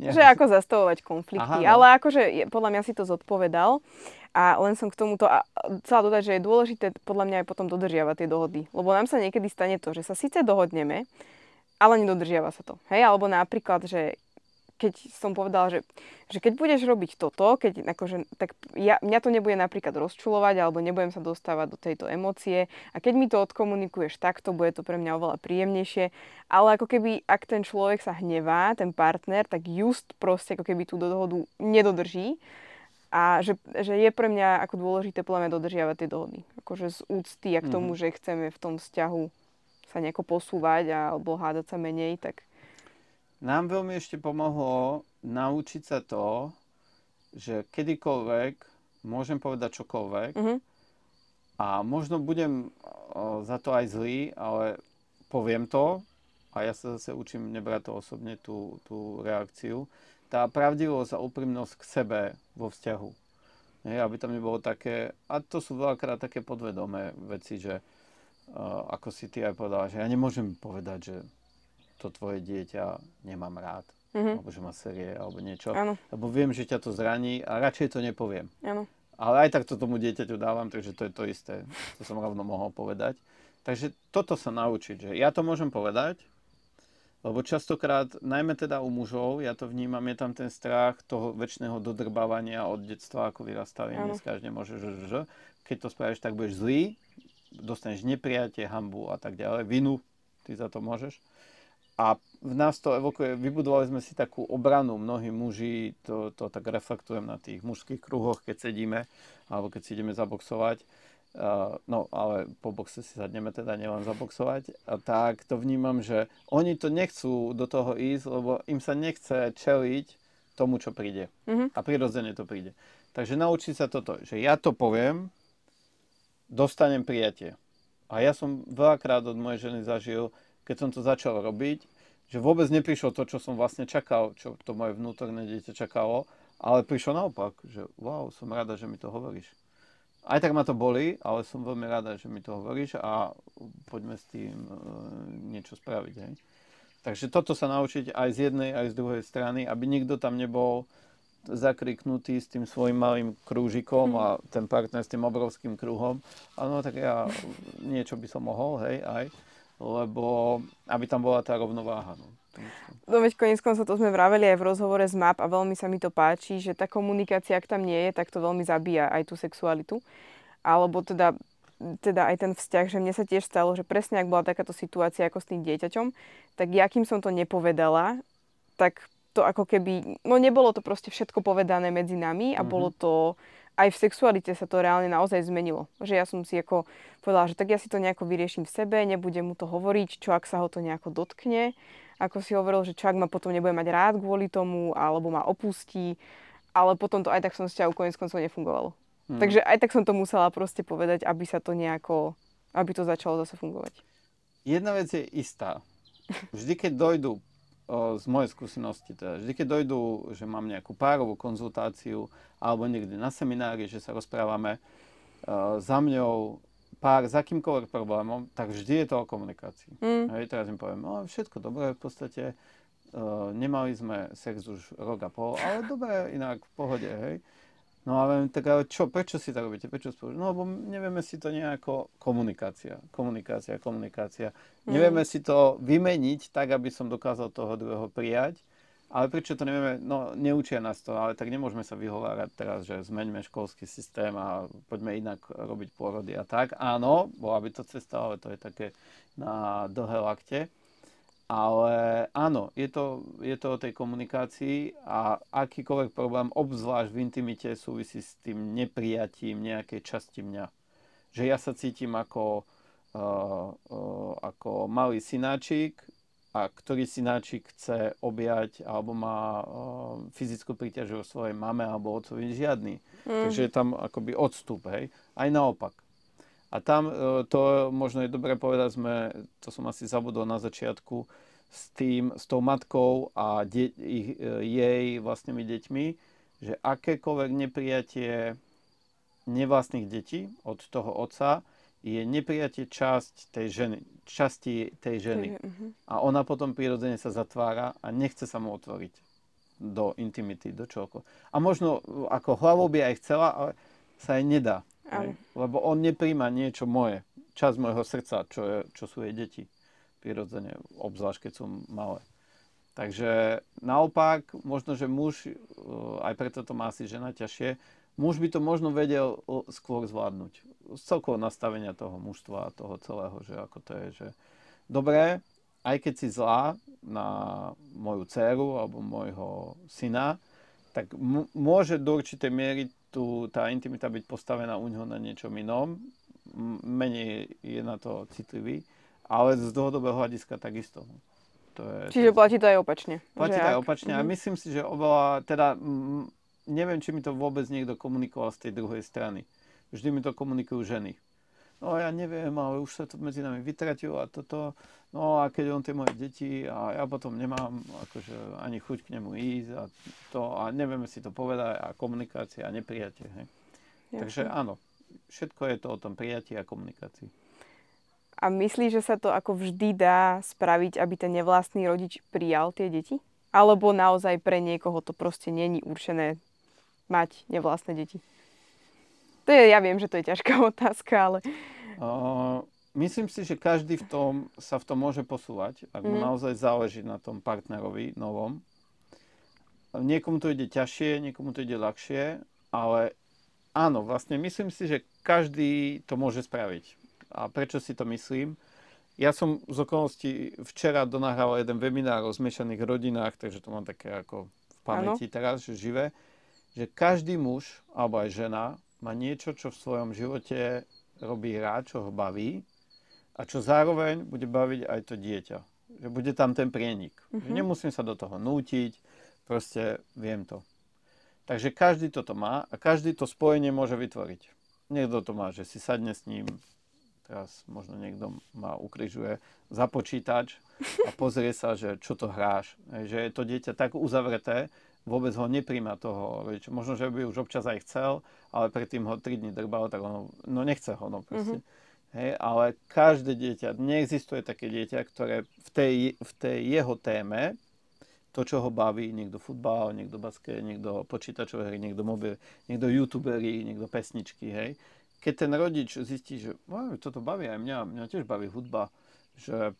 [SPEAKER 1] Že ako zastavovať konflikty. Aha, no. Ale akože podľa mňa si to zodpovedal. A len som k tomuto a chcela dodať, že je dôležité podľa mňa aj potom dodržiavať tie dohody. Lebo nám sa niekedy stane to, že sa síce dohodneme, ale nedodržiava sa to. Hej? Alebo napríklad, že keď som povedala, že, že keď budeš robiť toto, keď akože, tak ja, mňa to nebude napríklad rozčulovať alebo nebudem sa dostávať do tejto emócie a keď mi to odkomunikuješ takto, bude to pre mňa oveľa príjemnejšie, ale ako keby, ak ten človek sa hnevá, ten partner, tak just proste ako keby tú dohodu nedodrží a že, že je pre mňa ako dôležité podľa mňa dodržiavať tie dohody. Akože z úcty a k tomu, mm-hmm. že chceme v tom vzťahu sa nejako posúvať alebo hádať sa menej, tak...
[SPEAKER 2] Nám veľmi ešte pomohlo naučiť sa to, že kedykoľvek môžem povedať čokoľvek
[SPEAKER 1] Mhm.
[SPEAKER 2] a možno budem o, za to aj zlý, ale poviem to a ja sa zase učím nebrať to osobne, tú, tú reakciu. Tá pravdivosť a úprimnosť k sebe vo vzťahu. Nie, aby tam nebolo také, a to sú veľakrát také podvedomé veci, že uh, ako si ty aj povedala, že ja nemôžem povedať, že to tvoje dieťa nemám rád,
[SPEAKER 1] Mhm.
[SPEAKER 2] alebo že má série, alebo niečo,
[SPEAKER 1] Áno,
[SPEAKER 2] lebo viem, že ťa to zraní a radšej to nepoviem.
[SPEAKER 1] áno.
[SPEAKER 2] Ale aj tak to tomu dieťaťu dávam, takže to je to isté. To som rovno mohol povedať. Takže toto sa naučiť, že ja to môžem povedať, lebo častokrát, najmä teda u mužov, ja to vnímam, je tam ten strach toho väčšného dodrbávania od detstva, ako vyrastali, dneska až nemôže, že, že, keď to spravíš, tak budeš zlý, dostaneš neprijatie, hambu a tak ďalej, vinu, ty za to môžeš. A v nás to evokuje, vybudovali sme si takú obranu, mnohí muži, to, to tak reflektujem na tých mužských kruhoch, keď sedíme, alebo keď si ideme zaboxovať, Uh, no ale po boxe si sadneme teda nielen zaboxovať, a tak to vnímam, že oni to nechcú do toho ísť, lebo im sa nechce čeliť tomu, čo príde.
[SPEAKER 1] Mhm.
[SPEAKER 2] A prirodzene to príde. Takže naučiť sa toto, že ja to poviem, dostanem prijatie. A ja som veľakrát od mojej ženy zažil, keď som to začal robiť, že vôbec neprišlo to, čo som vlastne čakal, čo to moje vnútorné dieťa čakalo, ale prišlo naopak, že wow, som rada, že mi to hovoríš. Aj tak ma to boli, ale som veľmi rada, že mi to hovoríš a poďme s tým e, niečo spraviť. Hej. Takže toto sa naučiť aj z jednej, aj z druhej strany, aby nikto tam nebol zakriknutý s tým svojim malým krúžikom a ten partner s tým obrovským kruhom. Áno, tak ja niečo by som mohol, hej, aj. Lebo aby tam bola tá rovnováha. No.
[SPEAKER 1] No veď koniec koncov to sme vraveli aj v rozhovore z MAP a veľmi sa mi to páči, že tá komunikácia, ak tam nie je, tak to veľmi zabíja aj tú sexualitu. Alebo teda, teda aj ten vzťah, že mne sa tiež stalo, že presne ak bola takáto situácia ako s tým dieťaťom, tak ja kým som to nepovedala, tak to ako keby, no nebolo to proste všetko povedané medzi nami a
[SPEAKER 2] Mhm.
[SPEAKER 1] bolo to, aj v sexualite sa to reálne naozaj zmenilo. Že ja som si ako povedala, že tak ja si to nejako vyrieším v sebe, nebudem mu to hovoriť, čo ak sa ho to nejako dotkne. Ako si hovoril, že čo ak ma potom nebude mať rád kvôli tomu, alebo ma opustí. Ale potom to aj tak som vzťahu konec koncov nefungovalo.
[SPEAKER 2] Hm.
[SPEAKER 1] Takže aj tak som to musela proste povedať, aby sa to nejako, aby to začalo zase fungovať.
[SPEAKER 2] Jedna vec je istá. Vždy, keď dojdú, z mojej skúsenosti, teda, vždy, keď dojdú, že mám nejakú párovú konzultáciu alebo niekde na seminári, že sa rozprávame o, za mňou pár s akýmkoľvek problémom, tak vždy je to o komunikácii.
[SPEAKER 1] Mm.
[SPEAKER 2] Hej, teraz im poviem, no všetko dobré, v podstate uh, nemali sme sex už rok a pol, ale dobre, inak v pohode, hej. No ale tak ale čo, prečo si to robíte, prečo spolu? No lebo nevieme si to nejako, komunikácia, komunikácia, komunikácia.
[SPEAKER 1] Mm.
[SPEAKER 2] Nevieme si to vymeniť tak, aby som dokázal toho druhého prijať. Ale prečo to nevieme, no neučia nás to, ale tak nemôžeme sa vyhovárať teraz, že zmeňme školský systém a poďme inak robiť pôrody a tak. Áno, bola by to cesta, ale to je také na dlhé lakte. Ale áno, je to, je to o tej komunikácii a akýkoľvek problém, obzvlášť v intimite, súvisí s tým neprijatím nejakej časti mňa. Že ja sa cítim ako, uh, uh, ako malý synáčik, a ktorý synáčik chce objať alebo má uh, fyzickú príťaž o svojej mame alebo otcovi, žiadny.
[SPEAKER 1] Mm.
[SPEAKER 2] Takže je tam akoby odstup, hej. Aj naopak. A tam uh, to možno je dobre povedať, sme, to som asi zabudol na začiatku, s tým, s tou matkou a de- ich, uh, jej vlastnými deťmi, že akékoľvek neprijatie nevlastných detí od toho otca je neprijatie časť tej ženy, časti tej ženy.
[SPEAKER 1] Mhm.
[SPEAKER 2] A ona potom prirodzene sa zatvára a nechce sa mu otvoriť do intimity, do čoho. A možno ako hlavou by aj chcela, ale sa jej nedá.
[SPEAKER 1] Áno.
[SPEAKER 2] Lebo on nepríjma niečo moje, časť môjho srdca, čo, je, čo sú jej deti. Prirodzene, obzvlášť keď sú malé. Takže naopak, možno, že muž, uh, aj preto to má asi žena ťažšie, muž by to možno vedel skôr zvládnuť. Z celkového nastavenia toho mužstva a toho celého, že ako to je, že dobré, aj keď si zlá na moju dceru alebo môjho syna, tak m- môže do určitej miery tu, tá intimita byť postavená u ňoho na niečom inom, menej je na to citlivý, Ale z dlhodobého hľadiska takisto.
[SPEAKER 1] To je, Čiže to platí to aj opačne.
[SPEAKER 2] Platí to aj opačne mm-hmm. a mhm. myslím si, že oveľa, teda m, neviem, či mi to vôbec niekto komunikoval z tej druhej strany. Vždy mi to komunikujú ženy. No ja neviem, ale už sa to medzi nami vytratilo a toto. No a keď on tie moje deti a ja potom nemám akože ani chuť k nemu ísť a to a nevieme si to povedať a komunikácia a neprijatie. Hej. Takže áno, všetko je to o tom prijatí a komunikácii.
[SPEAKER 1] A myslíš, že sa to ako vždy dá spraviť, aby ten nevlastný rodič prijal tie deti? Alebo naozaj pre niekoho to proste není určené mať nevlastné deti? To je, ja viem, že to je ťažká *laughs* otázka, ale...
[SPEAKER 2] Uh, myslím si, že každý v tom sa v tom môže posúvať, ak mu mm. naozaj záleží na tom partnerovi novom. Niekomu to ide ťažšie, niekomu to ide ľahšie, ale áno, vlastne myslím si, že každý to môže spraviť. A prečo si to myslím? Ja som z okolností včera donahral jeden webinár o zmiešaných rodinách, takže to mám také ako v pamäti ano. teraz, že živé, že každý muž alebo aj žena má niečo, čo v svojom živote robí rád, čo ho baví a čo zároveň bude baviť aj to dieťa. Že bude tam ten prienik. Že mhm. nemusím sa do toho nútiť, proste viem to. Takže každý toto má a každý to spojenie môže vytvoriť. Niekto to má, že si sadne s ním, teraz možno niekto ma ukrižuje, za počítač a *laughs* pozrie sa, že čo to hráš. Že je to dieťa tak uzavreté, vôbec ho nepríjma toho rodiča. Možno, že by už občas aj chcel, ale predtým ho 3 dní drbal, tak ono, no nechce ho, no proste. Mm-hmm. Hej, ale každé dieťa, neexistuje také dieťa, ktoré v tej, v tej jeho téme, to, čo ho baví, niekto futbal, niekto basket, niekto počítačové hry, niekto mobil, niekto youtuberi, niekto pesničky, hej. Keď ten rodič zistí, že toto baví aj mňa, mňa tiež baví hudba, že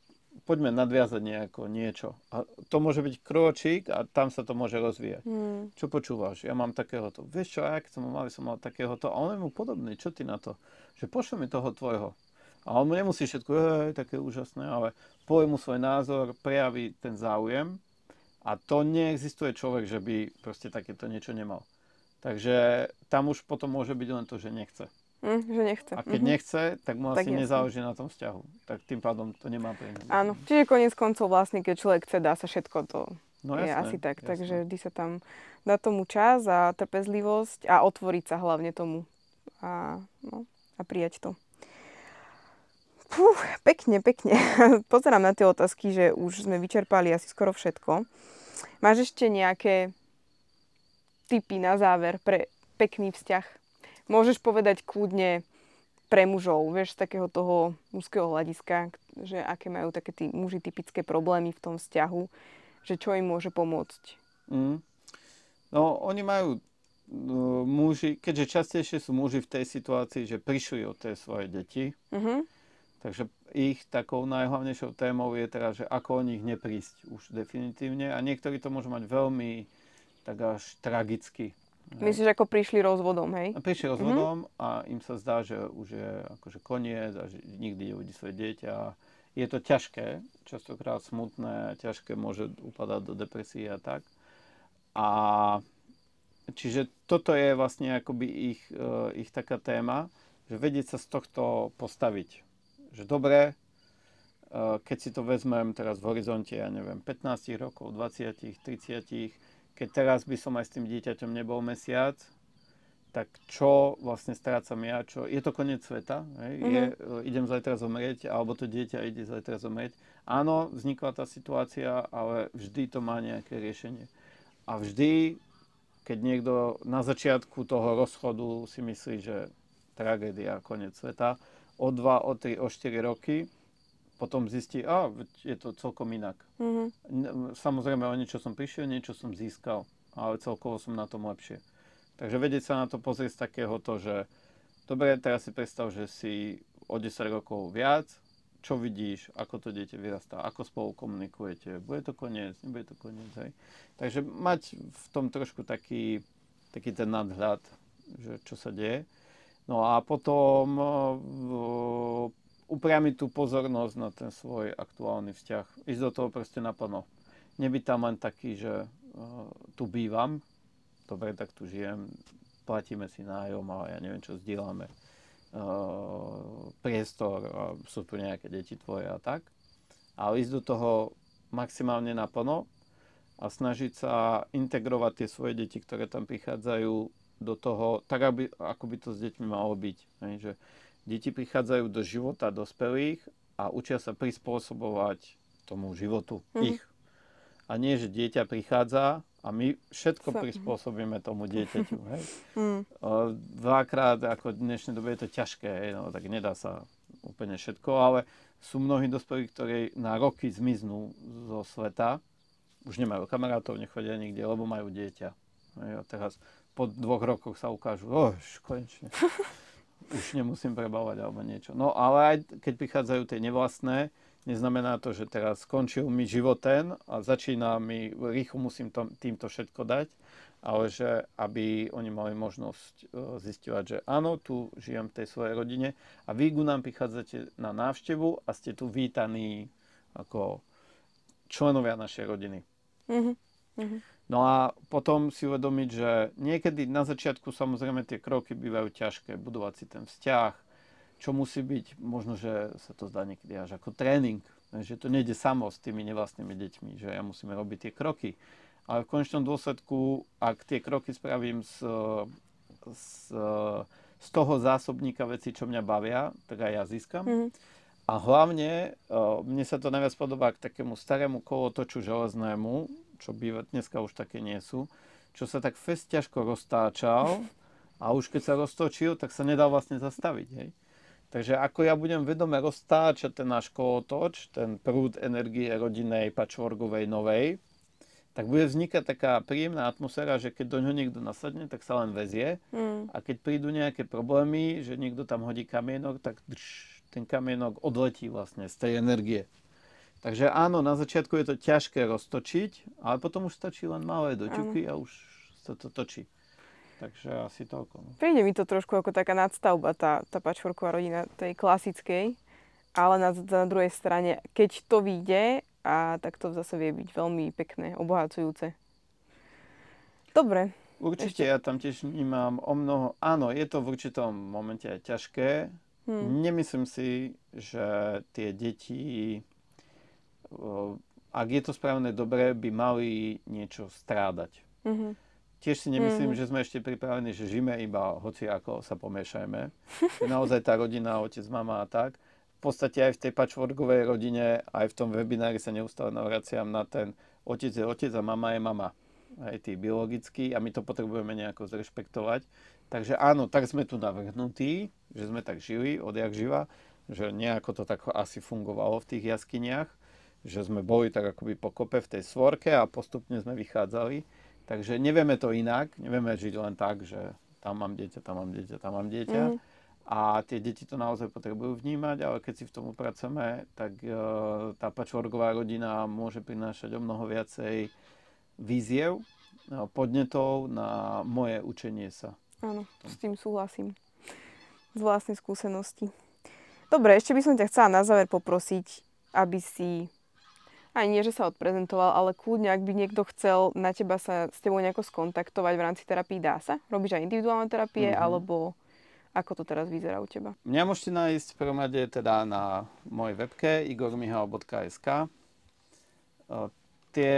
[SPEAKER 2] poďme nadviazať nejako niečo. A to môže byť krôčik a tam sa to môže rozvíjať. Mm. Čo počúvaš? Ja mám takéhoto. Vieš čo, ja keď som mal, som mal takéhoto. A on je mu podobný. Čo ty na to? Že pošle mi toho tvojho. A on mu nemusí všetko, je také úžasné, ale povie mu svoj názor, prejaví ten záujem a to neexistuje človek, že by proste takéto niečo nemal. Takže tam už potom môže byť len to, že nechce.
[SPEAKER 1] Mm, že nechce.
[SPEAKER 2] A keď mm-hmm. nechce, tak mu tak asi nezáleží na tom vzťahu. Tak tým pádom to nemá pre
[SPEAKER 1] Áno, čiže koniec koncov vlastne, keď človek chce, dá sa všetko, to no, jasné, je asi tak. Jasné. Takže vždy sa tam dá tomu čas a trpezlivosť a otvoriť sa hlavne tomu a, no, a prijať to. Fú, pekne, pekne. *laughs* Pozerám na tie otázky, že už sme vyčerpali asi skoro všetko. Máš ešte nejaké tipy na záver pre pekný vzťah? môžeš povedať kľudne pre mužov, vieš, z takého toho mužského hľadiska, že aké majú také tí muži typické problémy v tom vzťahu, že čo im môže pomôcť? Mm.
[SPEAKER 2] No, oni majú muži, keďže častejšie sú muži v tej situácii, že prišli od tej svoje deti, mm-hmm. takže ich takou najhlavnejšou témou je teda, že ako o nich neprísť už definitívne a niektorí to môžu mať veľmi tak až tragicky
[SPEAKER 1] Myslíš, ako prišli rozvodom, hej?
[SPEAKER 2] Prišli rozvodom mm-hmm. a im sa zdá, že už je akože koniec a že nikdy neuvidí svoje dieťa. Je to ťažké, častokrát smutné, ťažké, môže upadať do depresie a tak. A čiže toto je vlastne akoby ich, uh, ich taká téma, že vedieť sa z tohto postaviť. Že dobre, uh, keď si to vezmem teraz v horizonte, ja neviem, 15 rokov, 20, 30, keď teraz by som aj s tým dieťaťom nebol mesiac, tak čo vlastne strácam ja, čo, je to koniec sveta, hej? Mm-hmm. Je, idem zajtra zomrieť, alebo to dieťa ide zajtra zomrieť. Áno, vznikla tá situácia, ale vždy to má nejaké riešenie. A vždy, keď niekto na začiatku toho rozchodu si myslí, že tragédia, koniec sveta, o 2, o 3, o 4 roky potom zistí, a je to celkom inak. Mm-hmm. Samozrejme, o niečo som prišiel, niečo som získal, ale celkovo som na tom lepšie. Takže vedieť sa na to pozrieť z takéhoto, že dobre, teraz si predstav, že si o 10 rokov viac, čo vidíš, ako to dieťa vyrastá, ako spolu komunikujete, bude to koniec, nebude to koniec, hej. Takže mať v tom trošku taký, taký ten nadhľad, že čo sa deje. No a potom upriamiť tú pozornosť na ten svoj aktuálny vzťah. Ísť do toho proste naplno. Nebyť tam len taký, že uh, tu bývam, dobre, tak tu žijem, platíme si nájom a ja neviem, čo zdieľame. Priestor, a sú tu nejaké deti tvoje a tak. Ale ísť do toho maximálne naplno a snažiť sa integrovať tie svoje deti, ktoré tam prichádzajú do toho, tak aby, ako by to s deťmi malo byť. Hej, že deti prichádzajú do života dospelých a učia sa prispôsobovať tomu životu mm-hmm. ich. A nie, že dieťa prichádza a my všetko Sa. prispôsobíme tomu dieťaťu. *laughs* Hej. Mm. Dvakrát, ako v dnešnej dobe je to ťažké, hej, no, tak nedá sa úplne všetko, ale sú mnohí dospelí, ktorí na roky zmiznú zo sveta, už nemajú kamarátov, nechodia nikde, lebo majú dieťa. Hej, a teraz po dvoch rokoch sa ukážu, už konečne, *laughs* už nemusím prebávať alebo niečo. No ale aj keď prichádzajú tie nevlastné, Neznamená to, že teraz skončil mi život ten a začína mi, rýchlo musím to, týmto všetko dať, ale že aby oni mali možnosť e, zistovať, že áno, tu žijem v tej svojej rodine a vy ku nám prichádzate na návštevu a ste tu vítaní ako členovia našej rodiny. Mm-hmm. No a potom si uvedomiť, že niekedy na začiatku samozrejme tie kroky bývajú ťažké, budovať si ten vzťah, čo musí byť, možno, že sa to zdá niekedy až ako tréning, že to nejde samo s tými nevlastnými deťmi, že ja musíme robiť tie kroky. Ale v konečnom dôsledku, ak tie kroky spravím z, z, z toho zásobníka veci, čo mňa bavia, tak aj ja získam. Mm-hmm. A hlavne, mne sa to najviac podobá k takému starému kolotoču železnému, čo býva, dneska už také nie sú, čo sa tak fest ťažko roztáčal *laughs* a už keď sa roztočil, tak sa nedal vlastne zastaviť. Hej. Takže ako ja budem vedome roztáčať ten náš kolotoč, ten prúd energie rodinnej, patchworkovej, novej, tak bude vznikať taká príjemná atmosféra, že keď do ňoho niekto nasadne, tak sa len vezie. Mm. A keď prídu nejaké problémy, že niekto tam hodí kamienok, tak drž, ten kamienok odletí vlastne z tej energie. Takže áno, na začiatku je to ťažké roztočiť, ale potom už stačí len malé doťuky a už sa to točí. Takže asi toľko. No.
[SPEAKER 1] Príde mi to trošku ako taká nadstavba, tá, tá pačvorková rodina tej klasickej, ale na, na druhej strane, keď to vyjde, a tak to zase vie byť veľmi pekné, obohacujúce. Dobre.
[SPEAKER 2] Určite Ešte. ja tam tiež vnímam o mnoho, áno, je to v určitom momente aj ťažké. Hmm. Nemyslím si, že tie deti, ak je to správne dobre, by mali niečo strádať. Mm-hmm. Tiež si nemyslím, mm. že sme ešte pripravení, že žijeme iba hoci ako sa pomiešajme. Naozaj tá rodina, otec, mama a tak. V podstate aj v tej patchworkovej rodine, aj v tom webinári sa neustále navraciam na ten otec je otec a mama je mama. Aj tí biologickí a my to potrebujeme nejako zrešpektovať. Takže áno, tak sme tu navrhnutí, že sme tak žili odjak živa, že nejako to tak asi fungovalo v tých jaskyniach, že sme boli tak akoby po kope v tej svorke a postupne sme vychádzali Takže nevieme to inak, nevieme žiť len tak, že tam mám dieťa, tam mám dieťa, tam mám dieťa. Mm. A tie deti to naozaj potrebujú vnímať, ale keď si v tom pracujeme, tak uh, tá pačvorgová rodina môže prinášať o mnoho viacej víziev, uh, podnetov na moje učenie sa.
[SPEAKER 1] Áno, s tým súhlasím. Z vlastnej skúsenosti. Dobre, ešte by som ťa chcela na záver poprosiť, aby si aj nie, že sa odprezentoval, ale kľudne, ak by niekto chcel na teba sa s tebou nejako skontaktovať v rámci terapii, dá sa? Robíš aj individuálne terapie, mm-hmm. alebo ako to teraz vyzerá u teba?
[SPEAKER 2] Mňa môžete nájsť v prvom rade teda na mojej webke igormihal.sk. Tie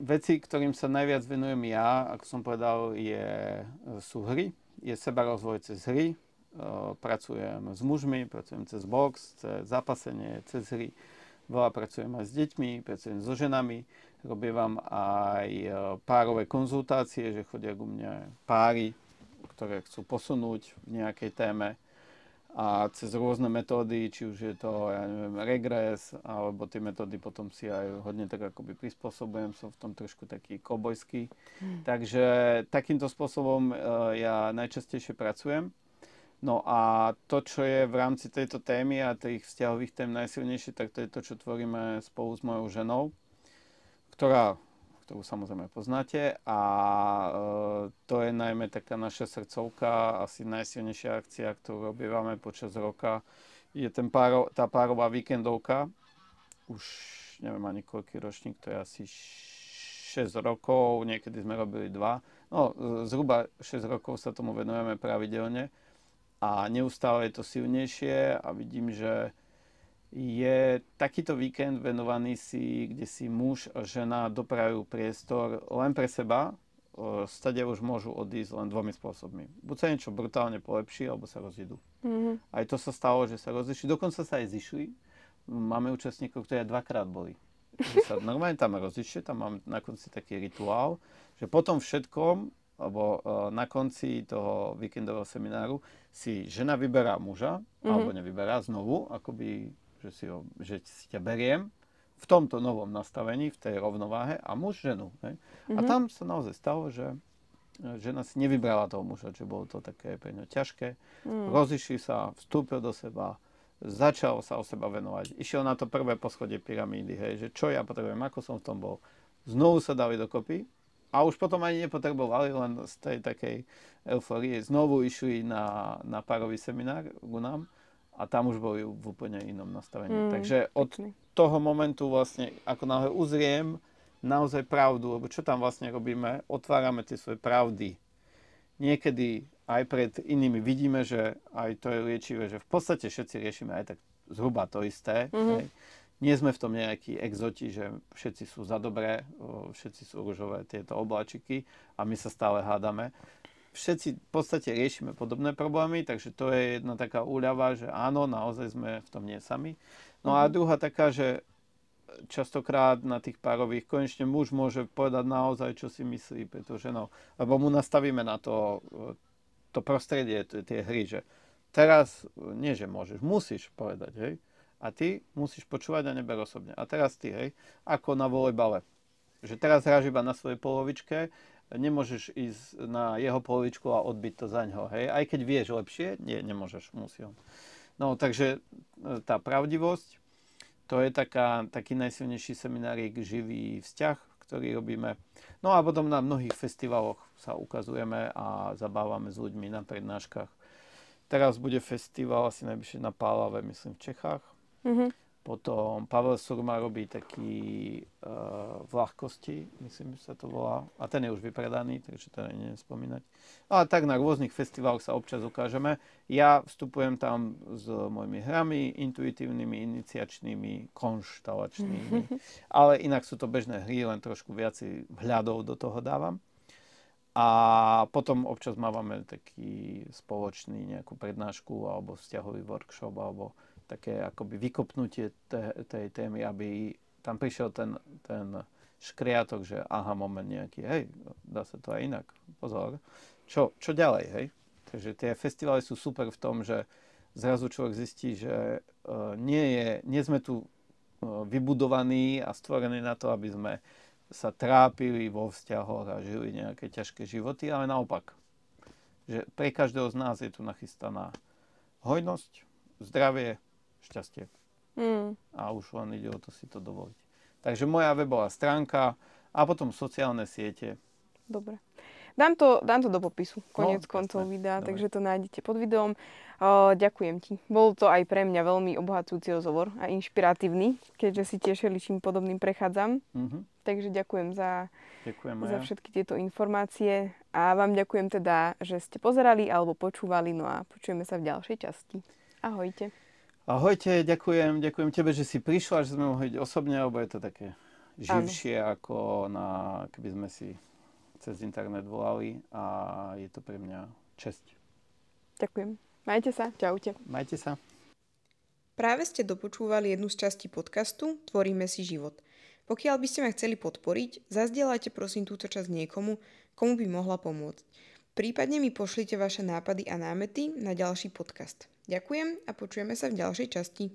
[SPEAKER 2] veci, ktorým sa najviac venujem ja, ako som povedal, je, sú hry. Je seba rozvoj cez hry. Pracujem s mužmi, pracujem cez box, cez zapasenie, cez hry Veľa pracujem aj s deťmi, pracujem so ženami, robím aj e, párové konzultácie, že chodia ku mne páry, ktoré chcú posunúť v nejakej téme a cez rôzne metódy, či už je to, ja neviem, regres, alebo tie metódy potom si aj hodne tak akoby prispôsobujem, som v tom trošku taký kobojský. Hmm. Takže takýmto spôsobom uh, ja najčastejšie pracujem. No a to, čo je v rámci tejto témy a tých vzťahových tém najsilnejšie, tak to je to, čo tvoríme spolu s mojou ženou, ktorá, ktorú samozrejme poznáte a e, to je najmä taká naša srdcovka, asi najsilnejšia akcia, ktorú robívame počas roka. Je ten páro, tá párová víkendovka, už neviem ani koľký ročník, to je asi 6 rokov, niekedy sme robili 2. No, zhruba 6 rokov sa tomu venujeme pravidelne a neustále je to silnejšie a vidím, že je takýto víkend venovaný si, kde si muž a žena doprajú priestor len pre seba, stade už môžu odísť len dvomi spôsobmi. Buď sa niečo brutálne polepší, alebo sa rozídu. Mm-hmm. Aj to sa stalo, že sa rozišli. Dokonca sa aj zišli. Máme účastníkov, ktorí aj dvakrát boli. Že sa normálne tam rozišli, tam máme na konci taký rituál, že potom všetkom, alebo na konci toho víkendového semináru si žena vyberá muža, mm-hmm. alebo nevyberá znovu, akoby, že si, ho, že si ťa beriem v tomto novom nastavení, v tej rovnováhe a muž ženu. Hej? Mm-hmm. A mhm. tam sa naozaj stalo, že žena si nevybrala toho muža, že bolo to také pre ňa ťažké. Mm. Rozišli sa, vstúpil do seba, začal sa o seba venovať. Išiel na to prvé poschodie pyramídy, hej, že čo ja potrebujem, ako som v tom bol. Znovu sa dali dokopy a už potom ani nepotrebovali, len z tej takej euforie. Znovu išli na, na párový seminár ku nám a tam už boli v úplne inom nastavení. Mm, Takže od pekný. toho momentu vlastne, ako náhle uzriem naozaj pravdu, lebo čo tam vlastne robíme, otvárame tie svoje pravdy. Niekedy aj pred inými vidíme, že aj to je liečivé, že v podstate všetci riešime aj tak zhruba to isté. Mm-hmm. Hej. Nie sme v tom nejakí exoti, že všetci sú za dobré, všetci sú rúžové tieto obláčiky a my sa stále hádame všetci v podstate riešime podobné problémy, takže to je jedna taká úľava, že áno, naozaj sme v tom nie sami. No a mhm. druhá taká, že častokrát na tých párových konečne muž môže povedať naozaj, čo si myslí, pretože no, lebo mu nastavíme na to, to prostredie, tie hry, že teraz nie, že môžeš, musíš povedať, hej, a ty musíš počúvať a neber osobne. A teraz ty, hej, ako na volejbale. Že teraz hráš iba na svojej polovičke nemôžeš ísť na jeho polovičku a odbiť to za ňo, hej. Aj keď vieš lepšie, nie, nemôžeš, musí on. No, takže e, tá pravdivosť, to je taká, taký najsilnejší seminárik živý vzťah, ktorý robíme. No a potom na mnohých festivaloch sa ukazujeme a zabávame s ľuďmi na prednáškach. Teraz bude festival asi najbližšie na Pálave, myslím, v Čechách. Mm-hmm. Potom Pavel Surma robí taký uh, v ľahkosti, myslím, že sa to volá. A ten je už vypredaný, takže to neviem spomínať. Ale tak na rôznych festivaloch sa občas ukážeme. Ja vstupujem tam s mojimi hrami, intuitívnymi, iniciačnými, konštalačnými. *laughs* Ale inak sú to bežné hry, len trošku viac hľadov do toho dávam. A potom občas mávame taký spoločný nejakú prednášku alebo vzťahový workshop alebo také akoby vykopnutie te, tej témy, aby tam prišiel ten, ten škriatok, že aha, moment nejaký, hej, dá sa to aj inak, pozor. Čo, čo ďalej, hej? Takže tie festivaly sú super v tom, že zrazu človek zistí, že uh, nie, je, nie sme tu uh, vybudovaní a stvorení na to, aby sme sa trápili vo vzťahoch a žili nejaké ťažké životy, ale naopak. Že pre každého z nás je tu nachystaná hojnosť, zdravie, šťastie. Mm. A už len ide o to si to dovoliť. Takže moja webová stránka a potom sociálne siete.
[SPEAKER 1] Dobre. Dám to, dám to do popisu, koniec no, koncov jasné. videa, Dobre. takže to nájdete pod videom. O, ďakujem ti. Bol to aj pre mňa veľmi obohacujúci rozhovor a inšpiratívny, keďže si tešili, čím podobným prechádzam. Mm-hmm. Takže ďakujem za, ďakujem za všetky tieto informácie a vám ďakujem teda, že ste pozerali alebo počúvali, no a počujeme sa v ďalšej časti. Ahojte.
[SPEAKER 2] Ahojte, ďakujem, ďakujem tebe, že si prišla, že sme mohli byť osobne, lebo je to také živšie ano. ako na, keby sme si cez internet volali a je to pre mňa česť.
[SPEAKER 1] Ďakujem. Majte sa, čaute.
[SPEAKER 2] Majte sa.
[SPEAKER 1] Práve ste dopočúvali jednu z častí podcastu Tvoríme si život. Pokiaľ by ste ma chceli podporiť, zazdieľajte prosím túto časť niekomu, komu by mohla pomôcť. Prípadne mi pošlite vaše nápady a námety na ďalší podcast. Ďakujem a počujeme sa v ďalšej časti.